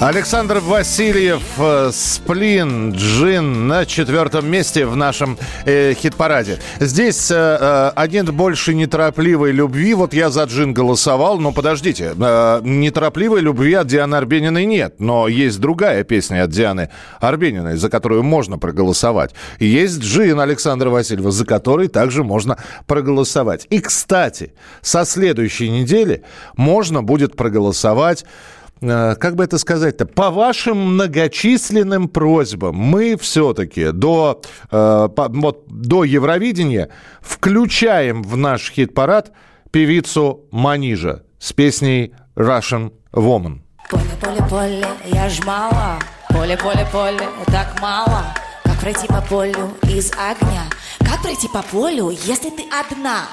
Александр Васильев, э, Сплин, Джин на четвертом месте в нашем э, хит-параде. Здесь э, э, агент больше неторопливой любви. Вот я за Джин голосовал, но подождите. Э, неторопливой любви от Дианы Арбениной нет. Но есть другая песня от Дианы Арбениной, за которую можно проголосовать. Есть Джин Александра Васильева, за который также можно проголосовать. И, кстати, со следующей недели можно будет проголосовать Э, как бы это сказать-то, по вашим многочисленным просьбам мы все-таки до, э, вот, до Евровидения включаем в наш хит-парад певицу Манижа с песней «Russian Woman». Поле, поле, поле, я ж мало. Поле, поле, поле, так мало. Как пройти по полю из огня? Как пройти по полю, если ты одна?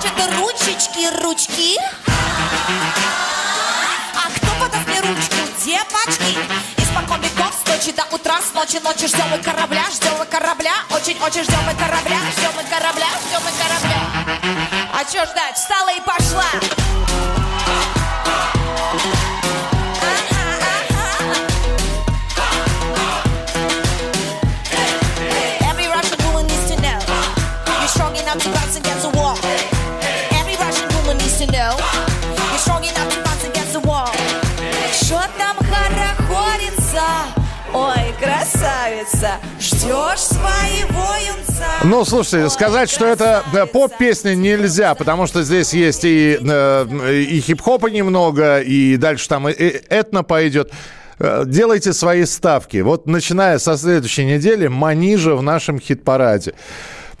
Что-то ручечки, ручки. А кто подаст мне ручку? Девочки Испокон веков с ночи до утра С ночи ночи ждем мы корабля Ждем мы корабля Очень-очень ждем мы корабля Ждем мы корабля Ждем мы корабля А чё ждать? Встала и пошла красавица Ждешь своего юнца Ну, слушайте, сказать, что это э, поп-песня нельзя, потому что здесь есть и, э, и хип-хопа немного, и дальше там и- и этно пойдет. Э, Делайте свои ставки. Вот начиная со следующей недели Манижа в нашем хит-параде.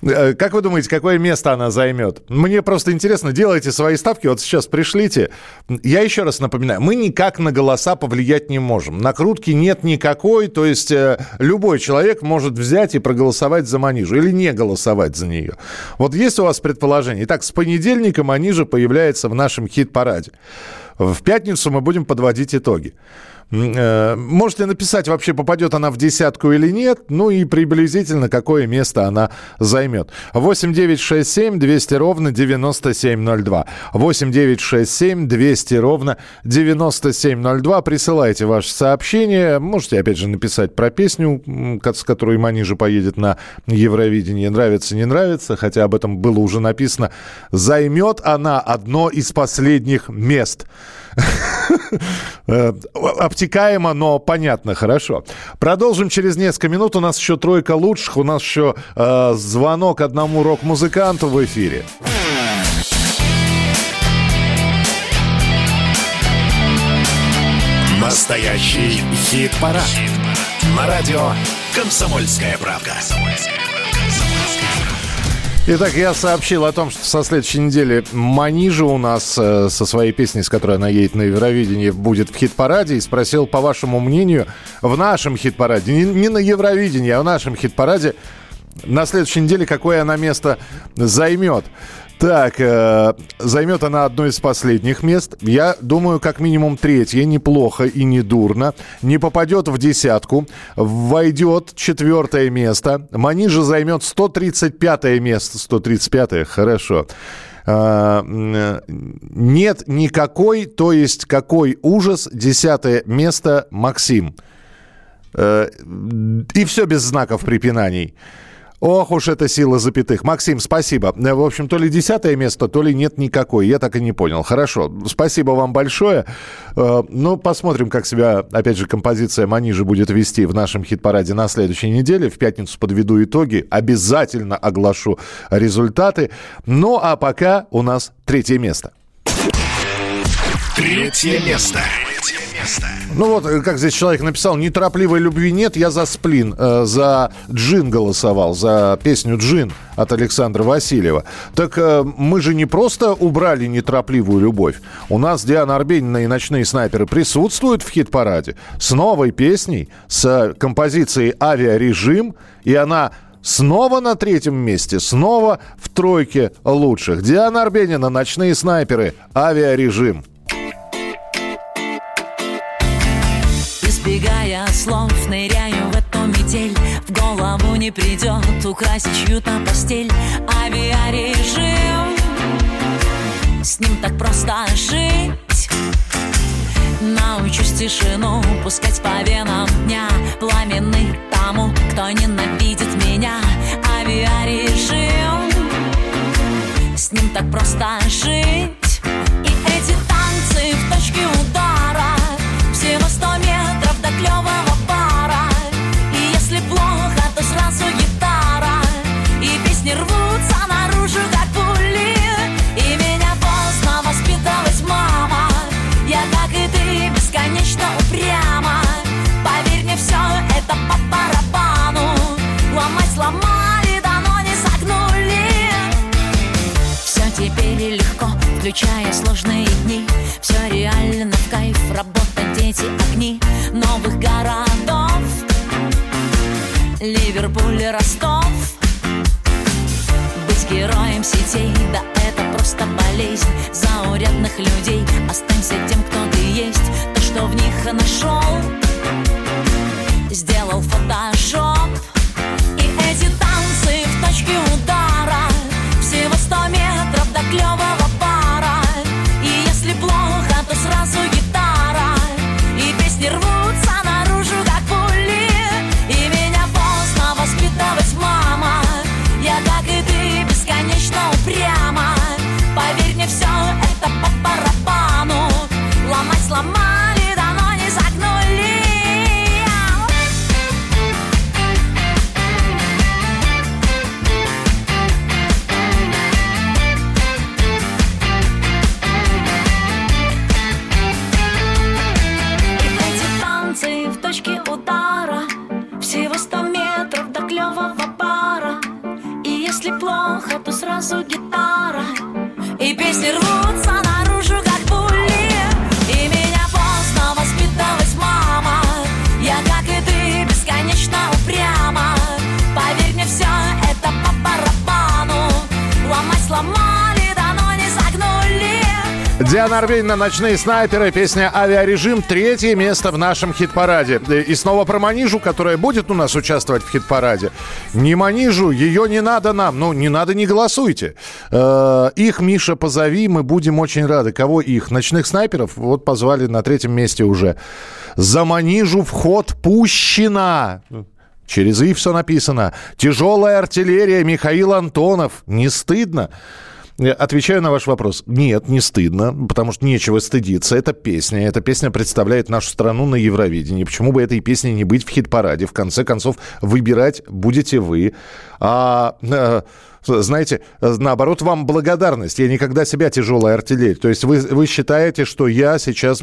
Э, Как вы думаете, какое место она займет? Мне просто интересно, делайте свои ставки, вот сейчас пришлите. Я еще раз напоминаю, мы никак на голоса повлиять не можем. Накрутки нет никакой, то есть э, любой человек может взять и проголосовать за Манижу или не голосовать за нее. Вот есть у вас предположение? Итак, с понедельника Манижа появляется в нашем хит-параде. В пятницу мы будем подводить итоги. Э, Можете написать, вообще попадет она в десятку или нет, ну и приблизительно какое место она займет. 8 9 6 7 200 ровно 9702. 8 9 6 7 200 ровно 9702. Присылайте ваши сообщения. Можете, опять же, написать про песню, с которой Манижа поедет на Евровидение. Нравится, не нравится, хотя об этом было уже написано. Займет она одно из последних мест. Э, Обтекаемо, но понятно, хорошо. Продолжим через несколько минут. У нас еще тройка лучших. У нас еще э, звонок одному рок-музыканту в эфире. Настоящий хит-парад. На радио «Комсомольская правда». Итак, я сообщил о том, что со следующей недели Манижа у нас э, со своей песней, с которой она едет на Евровидение, будет в хит-параде. И спросил, по вашему мнению, в нашем хит-параде, не, не на Евровидении, а в нашем хит-параде, на следующей неделе какое она место займет. Так, э, займет она одно из последних мест. Я думаю, как минимум третье, неплохо и не дурно. Не попадет в десятку, войдет четвертое место. Манижа займет 135 место. 135 хорошо. Э, нет никакой, то есть какой ужас. Десятое место Максим. Э, И все без знаков препинаний. Ох уж эта сила запятых. Максим, спасибо. Э, В общем, то ли десятое место, то ли нет никакой. Я так и не понял. Хорошо. Спасибо вам большое. Э, Ну, посмотрим, как себя, опять же, композиция Манижи будет вести в нашем хит-параде на следующей неделе. В пятницу подведу итоги. Обязательно оглашу результаты. Ну, а пока у нас третье место. Третье место. Третье место. Ну вот, э, как здесь человек написал, неторопливой любви нет, я за сплин, э, за Джин голосовал, за песню Джин от Александра Васильева. Так э, мы же не просто убрали неторопливую любовь. У нас Диана Арбенина и «Ночные снайперы» присутствуют в хит-параде с новой песней, с композицией «Авиарежим», и она Снова на третьем месте, снова в тройке лучших. Диана Арбенина, «Ночные снайперы», «Авиарежим». Избегая слов, ныряю в эту метель. В голову не придет украсить чью-то постель. Авиарежим. С ним так просто жить. Научусь тишину пускать по венам дня. Пламенный тому, кто ненавидит меня. Авиарежим. С ним так просто жить. И эти танцы в точке удара Арбенина «Ночные снайперы», песня «Авиарежим», третье место в нашем хит-параде. И снова про Манижу, которая будет у нас участвовать в хит-параде. Не Манижу, ее не надо нам, ну, не надо, не голосуйте. Э, Их, Миша, позови, мы будем очень рады. Кого их? «Ночных снайперов» вот позвали на третьем месте уже. За Манижу вход пущена. Через «и» все написано. Тяжелая артиллерия, Михаил Антонов. Не стыдно? Я Отвечаю на ваш вопрос. Нет, не стыдно, потому что нечего стыдиться. Это песня. Эта песня представляет нашу страну на Евровидении. Почему бы этой песне не быть в хит-параде? В конце концов, выбирать будете вы. А, э, знаете, э, наоборот, вам благодарность. Я никогда себя тяжелая артиллерия. То есть вы, вы считаете, что я сейчас,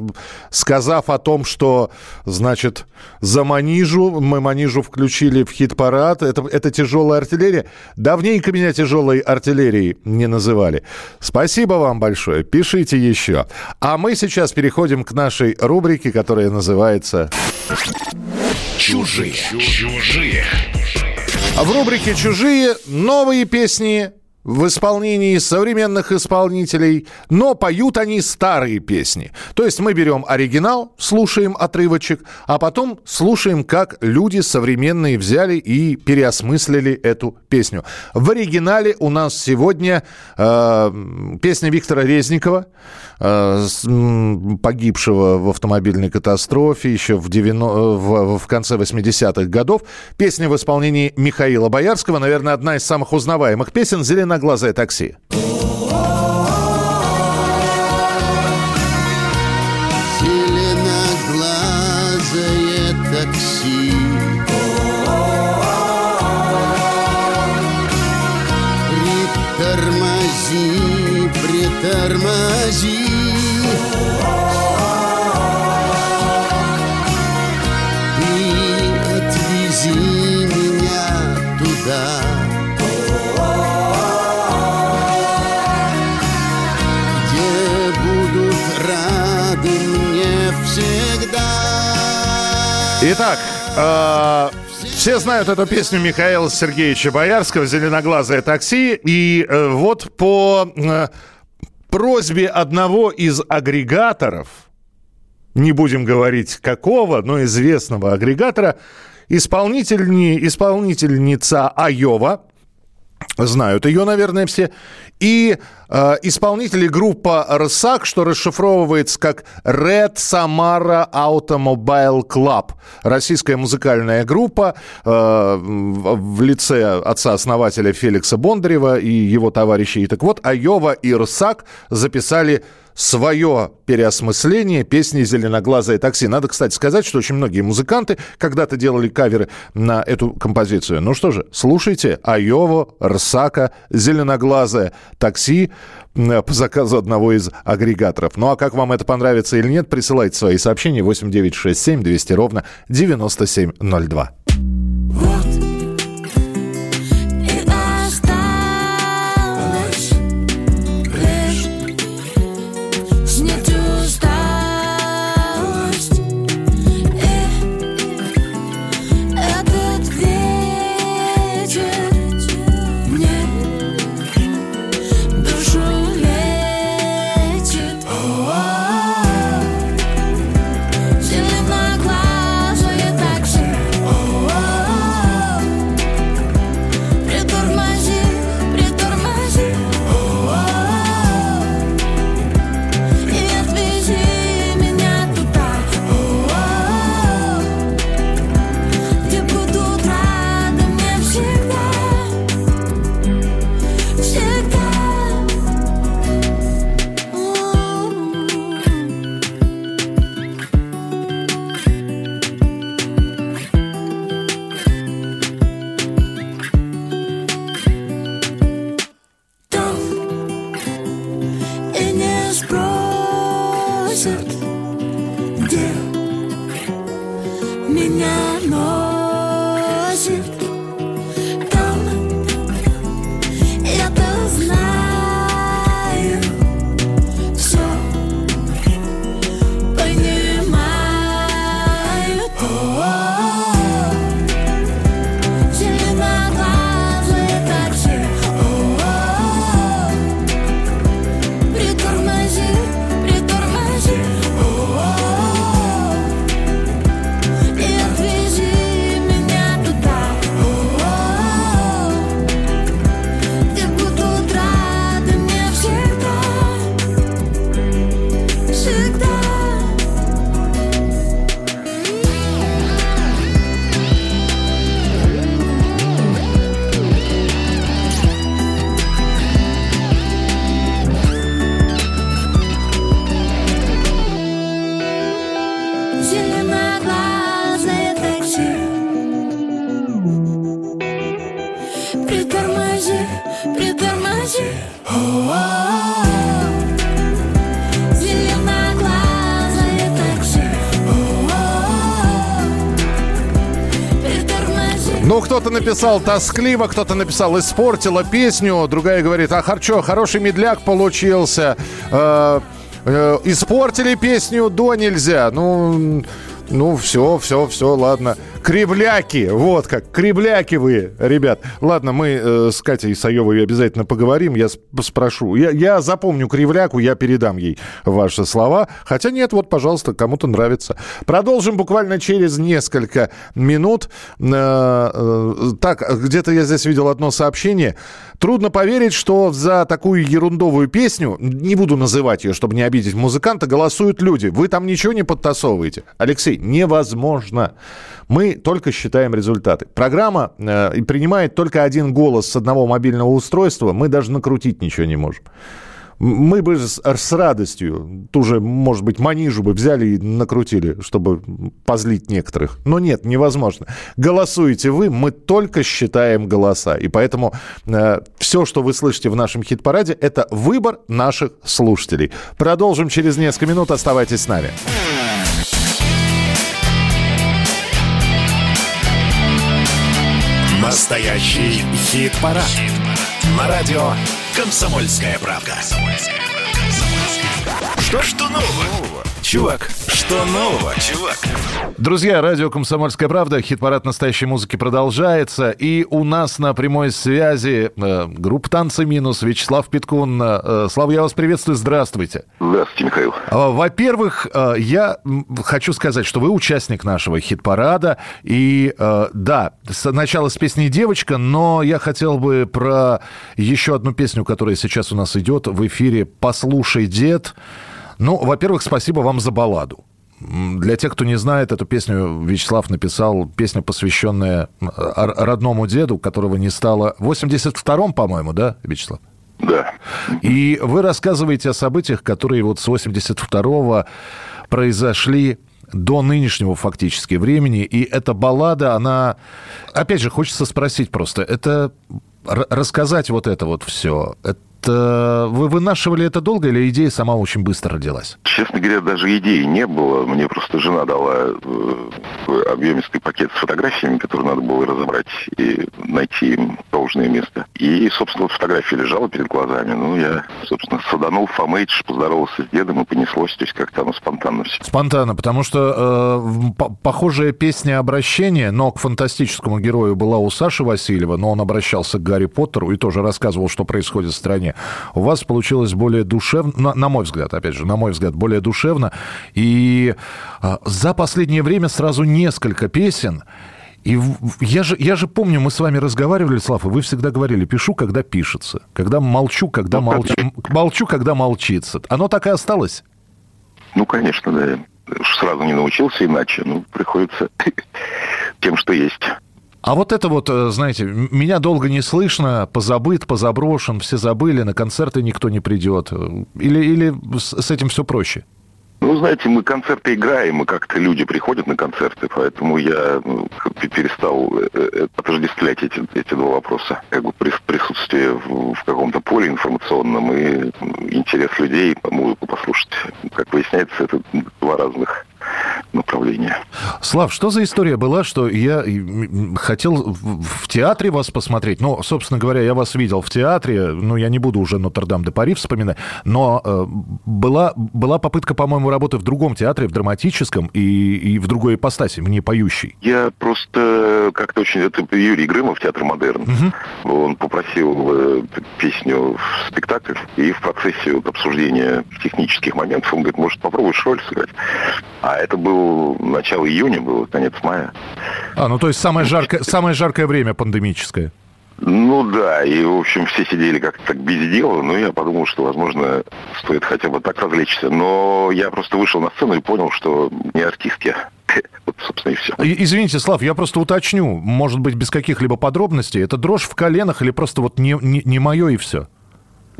сказав о том, что, значит, за Манижу, мы Манижу включили в хит-парад, это, это тяжелая артиллерия. Давненько меня тяжелой артиллерией не называли. Спасибо вам большое. Пишите еще. А мы сейчас переходим к нашей рубрике, которая называется... Чужие. Чужие. А в рубрике «Чужие» новые песни в исполнении современных исполнителей, но поют они старые песни. То есть мы берем оригинал, слушаем отрывочек, а потом слушаем, как люди современные взяли и переосмыслили эту песню. В оригинале у нас сегодня э, песня Виктора Резникова, э, погибшего в автомобильной катастрофе еще в, 90, э, в, в конце 80-х годов. Песня в исполнении Михаила Боярского, наверное, одна из самых узнаваемых песен «Зеленоглазое такси». Итак, э, все знают эту песню Михаила Сергеевича Боярского «Зеленоглазое такси». И э, вот по э, просьбе одного из агрегаторов, не будем говорить какого, но известного агрегатора, исполнительни, исполнительница Айова, знают ее, наверное, все, И э, исполнители группа «Рсак», что расшифровывается как «Red Samara Automobile Club». Российская музыкальная группа э, в лице отца-основателя Феликса Бондарева и его товарищей. И так вот, Айова и «Рсак» записали свое переосмысление песни «Зеленоглазое такси». Надо, кстати, сказать, что очень многие музыканты когда-то делали каверы на эту композицию. Ну что же, слушайте Айову, Рсака, «Зеленоглазое такси» по заказу одного из агрегаторов. Ну а как вам это понравится или нет, присылайте свои сообщения 8967 200 ровно 9702. И написал тоскливо, кто-то написал испортила песню, другая говорит, а харчо, хороший медляк получился. Э, э, испортили песню до нельзя. Ну, ну, все, все, все, ладно. Кривляки, вот как, кривляки вы, ребят. Ладно, мы э, с Катей Саевой обязательно поговорим, я сп- спрошу. Я, я запомню кривляку, я передам ей ваши слова. Хотя нет, вот, пожалуйста, кому-то нравится. Продолжим буквально через несколько минут. Э, э, так, где-то я здесь видел одно сообщение. Трудно поверить, что за такую ерундовую песню, не буду называть ее, чтобы не обидеть музыканта, голосуют люди. Вы там ничего не подтасовываете. Алексей, невозможно. Мы только считаем результаты. Программа э, принимает только один голос с одного мобильного устройства. Мы даже накрутить ничего не можем. Мы бы с, с радостью ту же, может быть, манижу бы взяли и накрутили, чтобы позлить некоторых. Но нет, невозможно. Голосуете вы, мы только считаем голоса. И поэтому э, все, что вы слышите в нашем хит-параде, это выбор наших слушателей. Продолжим через несколько минут. Оставайтесь с нами. Настоящий хит-парад. На радио «Комсомольская правда». Что, что нового? Чувак, что нового, чувак? Друзья, радио «Комсомольская правда», хит-парад настоящей музыки продолжается. И у нас на прямой связи э, группа «Танцы минус» Вячеслав Питкун. Э, Слава, я вас приветствую, здравствуйте. Здравствуйте, Михаил. А, Во-первых, э, я хочу сказать, что вы участник нашего хит-парада. И э, да, сначала с песней «Девочка», но я хотел бы про еще одну песню, которая сейчас у нас идет в эфире «Послушай, дед». Ну, во-первых, спасибо вам за балладу. Для тех, кто не знает, эту песню Вячеслав написал, песня, посвященная родному деду, которого не стало в 82-м, по-моему, да, Вячеслав? Да. И вы рассказываете о событиях, которые вот с 82-го произошли до нынешнего фактически времени. И эта баллада, она... Опять же, хочется спросить просто, это... Рассказать вот это вот все, это... Вы вынашивали это долго или идея сама очень быстро родилась? Честно говоря, даже идеи не было. Мне просто жена дала э, объемистый пакет с фотографиями, которые надо было разобрать и найти им должное место. И, собственно, вот фотография лежала перед глазами. Ну, я, собственно, саданул фа мажор, поздоровался с дедом и понеслось. То есть как-то оно спонтанно все. Спонтанно, потому что э, по- похожая песня обращения, но к фантастическому герою была у Саши Васильева, но он обращался к Гарри Поттеру и тоже рассказывал, что происходит в стране. У вас получилось более душевно, на, на мой взгляд, опять же, на мой взгляд, более душевно. И э, за последнее время сразу несколько песен. И я же, я же помню, мы с вами разговаривали, Слав, и вы всегда говорили, пишу, когда пишется, когда молчу, когда молчу, молчу, когда молчится. Оно так и осталось? Ну, конечно, да. Сразу не научился иначе. Ну, приходится тем, что есть. А вот это вот, э, знаете, меня долго не слышно, позабыт, позаброшен, все забыли, на концерты никто не придет. Или, или с, этим все проще? Ну, знаете, мы концерты играем, и как-то люди приходят на концерты, поэтому я ну, перестал э, э, отождествлять эти, эти два вопроса. Как бы прис- присутствие в, в каком-то поле информационном и интерес людей по музыку послушать. Как выясняется, это два разных направления. Слав, что за история была, что я хотел в театре вас посмотреть? Ну, собственно говоря, я вас видел в театре, ну, я не буду уже Нотр-Дам-де-Пари вспоминать, но э, была, была попытка, по-моему, работы в другом театре, в драматическом и, и в другой ипостаси, мне поющий. Я просто как-то очень... Это Юрий Грымов, театр «Модерн». Он попросил э, песню в спектакль, и в процессе вот обсуждения технических моментов он говорит, может, попробуешь роль сыграть? А это начало июня, было конец мая. А, ну, то есть самое жаркое, самое жаркое время пандемическое. Ну да, и, в общем, все сидели как-то так без дела, но я подумал, что, возможно, стоит хотя бы так развлечься. Но я просто вышел на сцену и понял, что не артист я. Вот, собственно, и все. Извините, Слав, я просто уточню, может быть, без каких-либо подробностей. Это дрожь в коленах или просто вот не, не, не мое и все?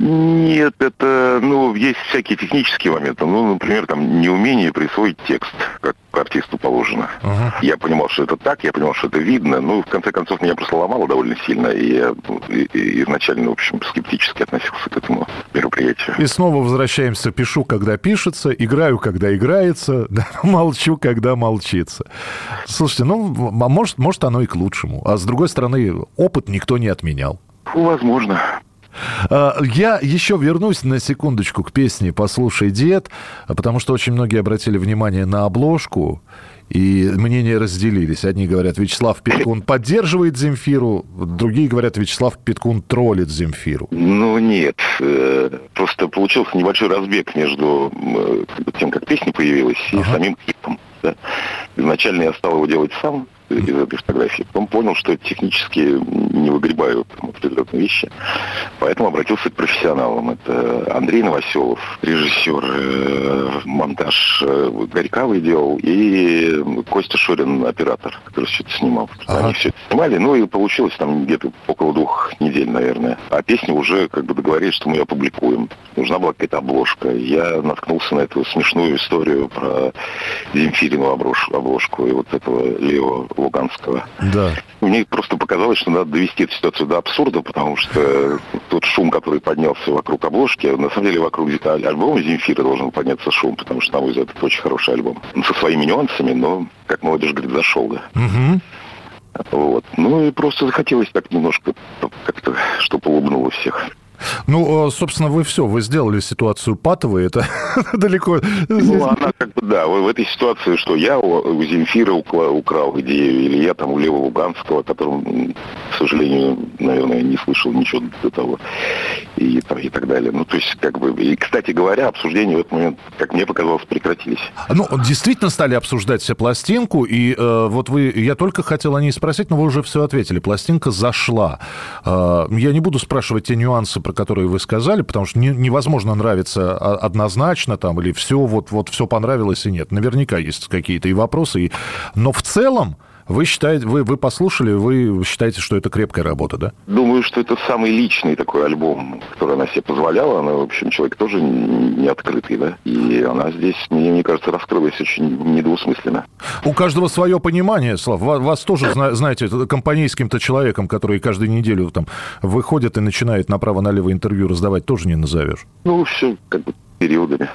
Нет, это, ну, есть всякие технические моменты. Ну, например, там, неумение присвоить текст, как артисту положено. Я понимал, что это так, я понимал, что это видно. Ну, в конце концов, меня просто ломало довольно сильно, и я ну, и- и изначально, в общем, скептически относился к этому мероприятию. И снова возвращаемся. Пишу, когда пишется, играю, когда играется, да, молчу, когда молчится. Слушайте, ну, а может, может, оно и к лучшему. А с другой стороны, опыт никто не отменял. Возможно. А, Я еще вернусь на секундочку к песне «Послушай, дед», потому что очень многие обратили внимание на обложку, и мнения разделились. Одни говорят, Вячеслав Питкун поддерживает Земфиру, другие говорят, Вячеслав Питкун троллит Земфиру. Ну, нет. э, Просто получился небольшой разбег между э, тем, как песня появилась, и самим клипом. да. Изначально я стал его делать сам из этой фотографии. Потом понял, что технически не выгребаю там, определенные вещи. Поэтому обратился к профессионалам. Это Андрей Новоселов, режиссер, э, монтаж э, Горьковый делал, и Костя Шорин, оператор, который все это снимал. Они все это снимали, ну и получилось там где-то около двух недель, наверное. А песню уже как бы договорились, что мы ее опубликуем. Нужна была какая-то обложка. Я наткнулся на эту смешную историю про Земфирину обложку, обложку и вот этого Лео Луганского. Да. Мне просто показалось, что надо довести эту ситуацию до абсурда, потому что тот шум, который поднялся вокруг обложки, на самом деле вокруг аль- альбома Земфира должен подняться шум, потому что, на мой взгляд, это очень хороший альбом. Ну, Со своими нюансами, но, как молодежь говорит, зашел, да. Вот. Ну и просто захотелось так немножко как-то, чтобы улыбнуло всех. Ну, э, собственно, вы все, вы сделали ситуацию патовой, это, далеко. Ну, она как бы, да, в, этой ситуации, что я у, Земфира украл, идею, или я там у Лева Луганского, которого, м, к сожалению, наверное, не слышал ничего до того, и, и так далее. Ну, то есть, как бы, и, кстати говоря, обсуждения в этот момент, как мне показалось, прекратились. Ну, действительно стали обсуждать все пластинку, и э, вот вы, я только хотел о ней спросить, но вы уже все ответили. Пластинка зашла. Э, я не буду спрашивать те нюансы, про которые вы сказали, потому что не- невозможно нравиться однозначно там, или все, вот, вот все понравилось и нет. Наверняка есть какие-то и вопросы, и... но в целом вы считаете, вы, вы послушали, вы считаете, что это крепкая работа, да? Думаю, что это самый личный такой альбом, который она себе позволяла. Она, в общем, человек тоже не открытый, да. И она здесь, мне, мне кажется, раскрылась очень недвусмысленно. У каждого свое понимание, Слав. Ва- Вас тоже, зна- знаете, компанейским-то человеком, который каждую неделю там выходит и начинает направо-налево интервью раздавать, тоже не назовешь. Ну, все как бы периодами.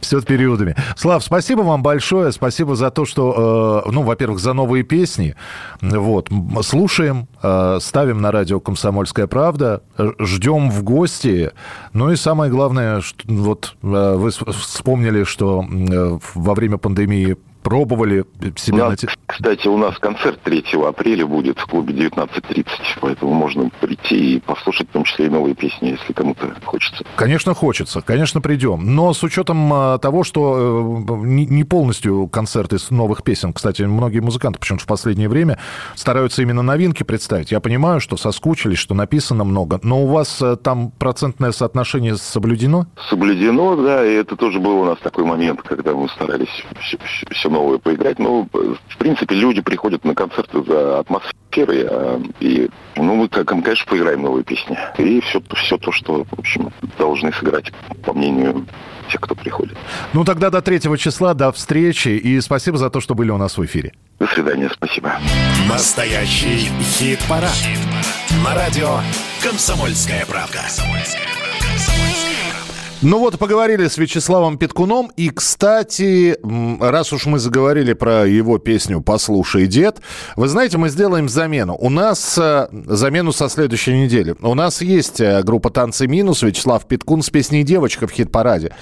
Все периодами. Слав, спасибо вам большое. Спасибо за то, что, э, ну, во-первых, за новые песни. Вот. Слушаем, э, ставим на радио «Комсомольская правда», э, ждем в гости. Ну и самое главное, что, вот э, вы вспомнили, что э, во время пандемии пробовали У себя... нас, нате- кстати, у нас концерт 3 апреля будет в клубе 19.30, поэтому можно прийти и послушать, в том числе и новые песни, если кому-то хочется. Конечно, хочется, конечно, придем. Но с учетом а, того, что э, не полностью концерты с новых песен, кстати, многие музыканты почему-то в последнее время стараются именно новинки представить. Я понимаю, что соскучились, что написано много, но у вас э, там процентное соотношение соблюдено? Соблюдено, да, и это тоже был у нас такой момент, когда мы старались все, новое поиграть. Но, в принципе, люди приходят на концерты за атмосферой, а, и, ну, мы, как, конечно, поиграем новые песни. И все, все то, что, в общем, должны сыграть, по мнению тех, кто приходит. Ну, тогда до 3 числа, до встречи, и спасибо за то, что были у нас в эфире. До свидания, спасибо. Настоящий хит-парад. На радио «Комсомольская правда». Ну вот, поговорили с Вячеславом Петкуном. И, кстати, раз уж мы заговорили про его песню «Послушай, дед», вы знаете, мы сделаем замену. У нас э, замену со следующей недели. У нас есть э, группа «Танцы минус», Вячеслав Петкун с песней «Девочка» в хит-параде.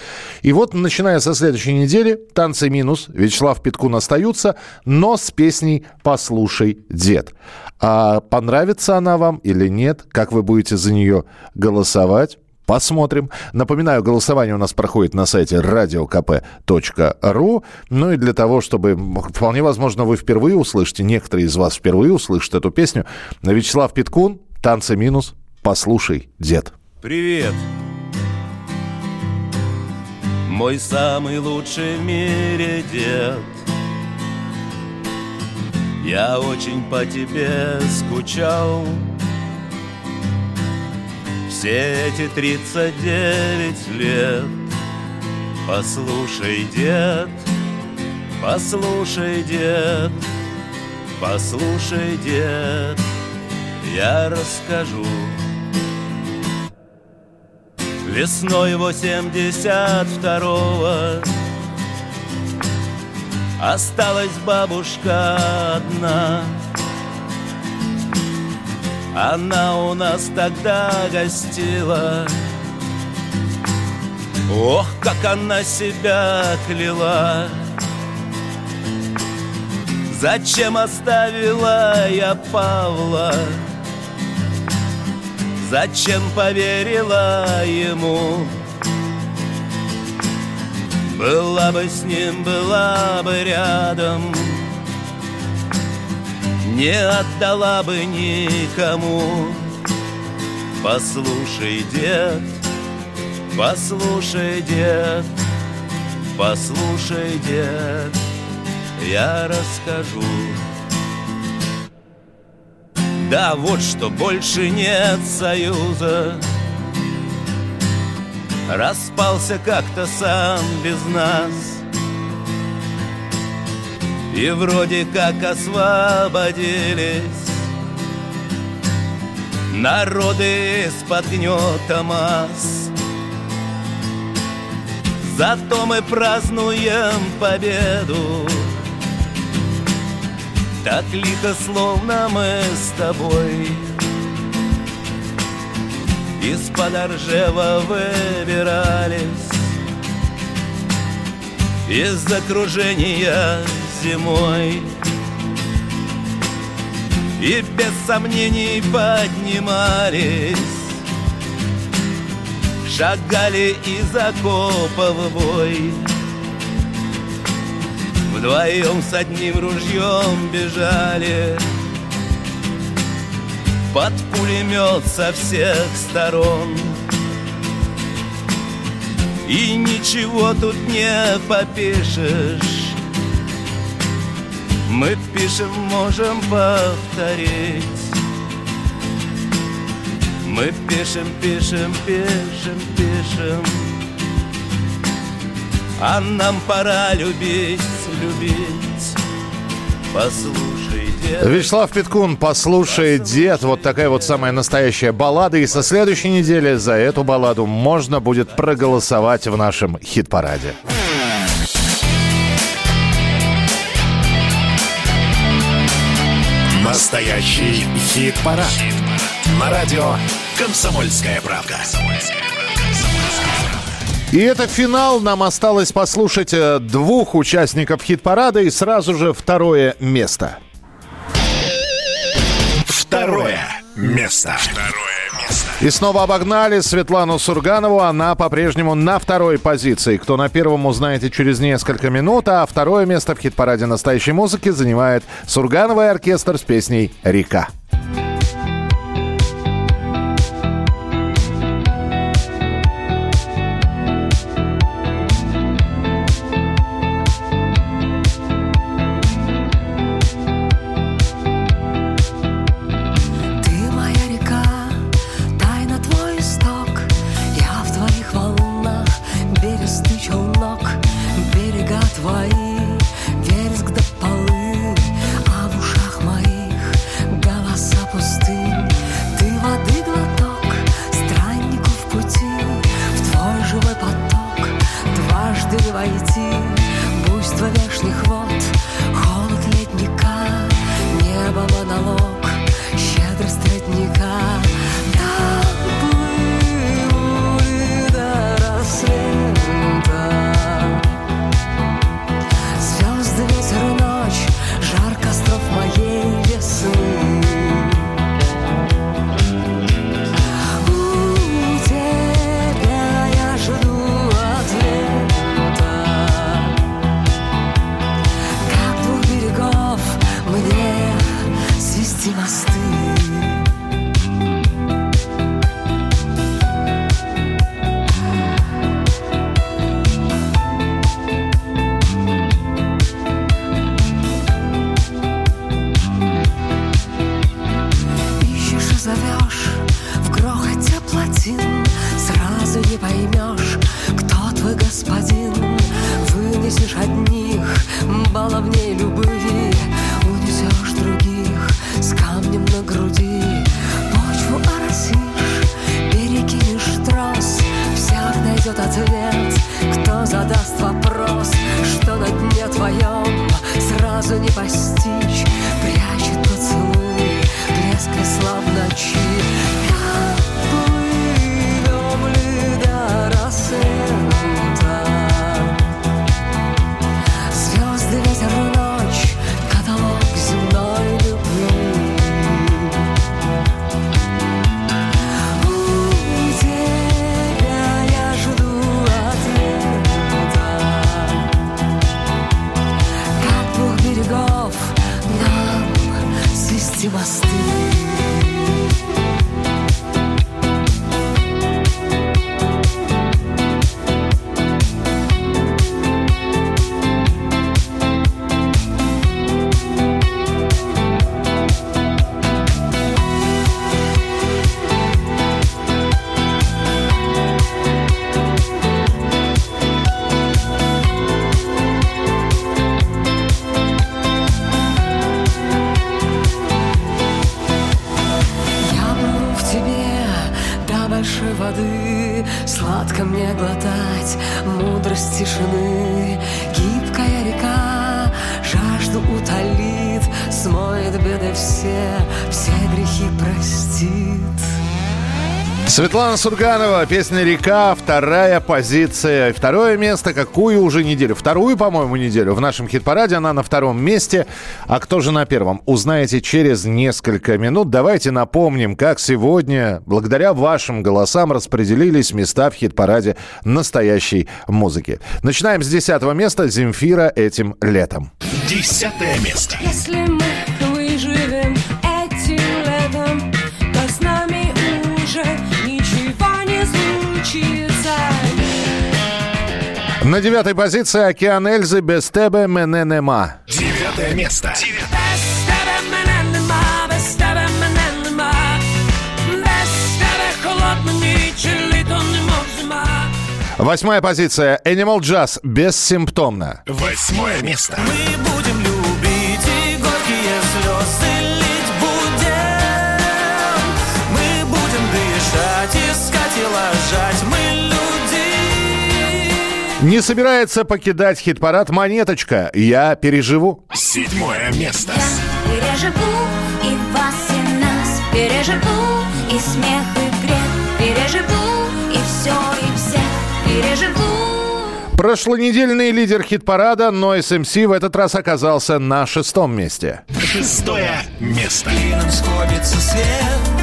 И вот, начиная со следующей недели, «Танцы минус», Вячеслав Петкун остаются, но с песней «Послушай, дед». А понравится она вам или нет? Как вы будете за нее голосовать? Посмотрим. Напоминаю, голосование у нас проходит на сайте radiokp.ru. Ну и для того, чтобы, вполне возможно, вы впервые услышите, некоторые из вас впервые услышат эту песню. Вячеслав Питкун, «Танцы минус», «Послушай, дед». Привет! Мой самый лучший в мире дед Я очень по тебе скучал Все эти 39 лет. Послушай, дед, послушай, дед Послушай, дед, я расскажу. Весной 82-го Осталась бабушка одна Она у нас тогда гостила Ох, как она себя кляла Зачем оставила я Павла? Зачем поверила ему? Была бы с ним, была бы рядом Не отдала бы никому. Послушай, дед, послушай, дед Послушай, дед, я расскажу. Да вот что, больше нет союза. Распался как-то сам без нас И вроде как освободились. Народы из-под гнета масс. Зато мы празднуем победу. Так лихо, словно мы с тобой. Из-под Оржева выбирались. Из окружения зимой. И без сомнений поднимались. Шагали из окопа в бой. Вдвоем с одним ружьем бежали. Под пулемет со всех сторон. И ничего тут не попишешь Мы пишем, можем повторить. Мы пишем, пишем, пишем, пишем. А нам пора любить, любить. Послушай, дед Вячеслав Питкун, послушай, дед, вот такая вот самая настоящая баллада. И со следующей недели за эту балладу можно будет проголосовать в нашем хит-параде. Настоящий хит-парад. На радио «Комсомольская правда». И это финал. Нам осталось послушать э, двух участников хит-парада и сразу же второе место. Второе место. Второе место. И снова обогнали Светлану Сурганову. Она по-прежнему на второй позиции. Кто на первом, узнаете через несколько минут. А второе место в хит-параде настоящей музыки занимает Сурганова и оркестр с песней «Река». Не Светлана Сурганова, песня «Река», вторая позиция. Второе место, какую уже неделю? Вторую, по-моему, неделю в нашем хит-параде. Она на втором месте. А кто же на первом? Узнаете через несколько минут. Давайте напомним, как сегодня, благодаря вашим голосам, распределились места в хит-параде настоящей музыки. Начинаем с десятого места. Земфира этим летом. Десятое место. Если мы выживем На девятой позиции «Океан Эльзы» без тебе мене нема. Девятое место. Без тебе мене нема, без тебе мене нема. Без тебе холодна ніч, і літо немов зима. Восьмая позиция «Animal Jazz» бессимптомно. Восьмое место. Мы будем любить Не собирается покидать хит-парад «Монеточка». Я переживу. Седьмое место. Переживу и вас, и нас Переживу и смех, и грех Переживу и все, и всех Переживу Прошлонедельный лидер хит-парада Noise MC в этот раз оказался на шестом месте. Шестое место. Клином сходится свет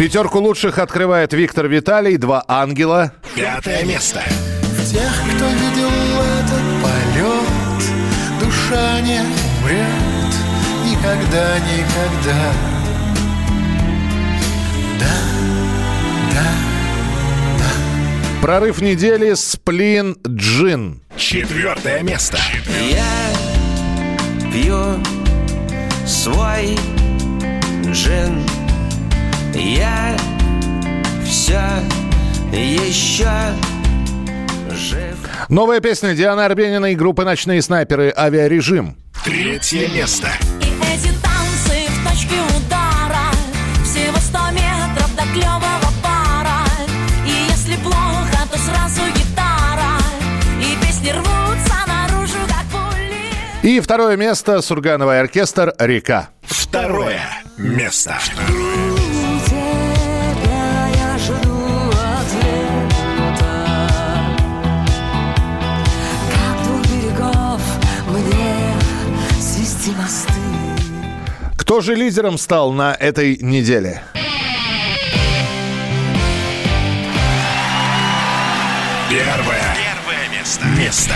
Пятерку лучших открывает Виктор Виталий, два ангела. Пятое место. Тех, кто видел этот полет, душа не умрет никогда, никогда. Да, да, Прорыв недели «Сплин Джин». Четвертое место. Я пью свой джин Я все еще жив Новая песня Дианы Арбенина и группы «Ночные снайперы» «Авиарежим». Третье место. И эти танцы в точке удара Всего сто метров до клевого пара И если плохо, то сразу гитара И песни рвутся наружу, как пули И второе место «Сургановый оркестр» «Река». Второе место. Тебя Кто же лидером стал на этой неделе? Первое. Первое место. Место.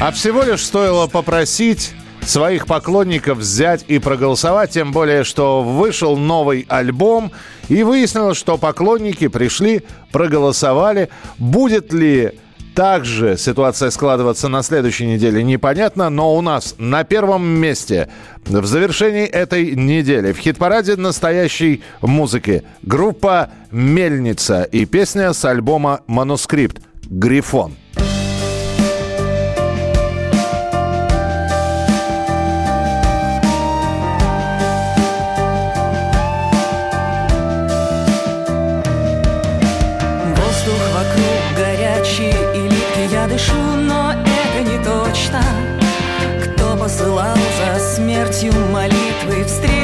А всего лишь стоило попросить своих поклонников взять и проголосовать, тем более, что вышел новый альбом, и выяснилось, что поклонники пришли, проголосовали. Будет ли также ситуация складываться на следующей неделе, непонятно, но у нас на первом месте в завершении этой недели в хит-параде настоящей музыки группа «Мельница» и песня с альбома «Манускрипт» «Грифон». Молитвы встретить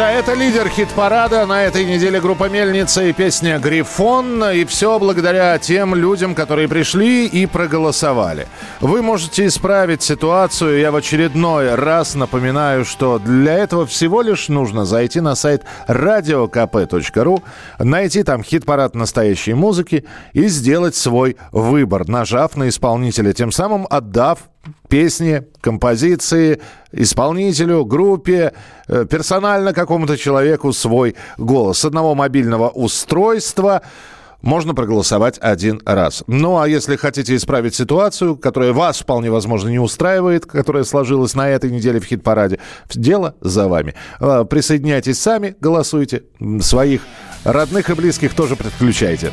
А это лидер хит-парада. На этой неделе группа «Мельница» и песня «Грифон». И все благодаря тем людям, которые пришли и проголосовали. Вы можете исправить ситуацию. Я в очередной раз напоминаю, что для этого всего лишь нужно зайти на сайт radiokp.ru, найти там хит-парад настоящей музыки и сделать свой выбор, нажав на исполнителя, тем самым отдав песни, композиции, исполнителю, группе, э, персонально какому-то человеку свой голос. С одного мобильного устройства можно проголосовать один раз. Ну, а если хотите исправить ситуацию, которая вас вполне возможно не устраивает, которая сложилась на этой неделе в хит-параде, дело за вами. Э, Присоединяйтесь сами, голосуйте. Своих родных и близких тоже подключайте.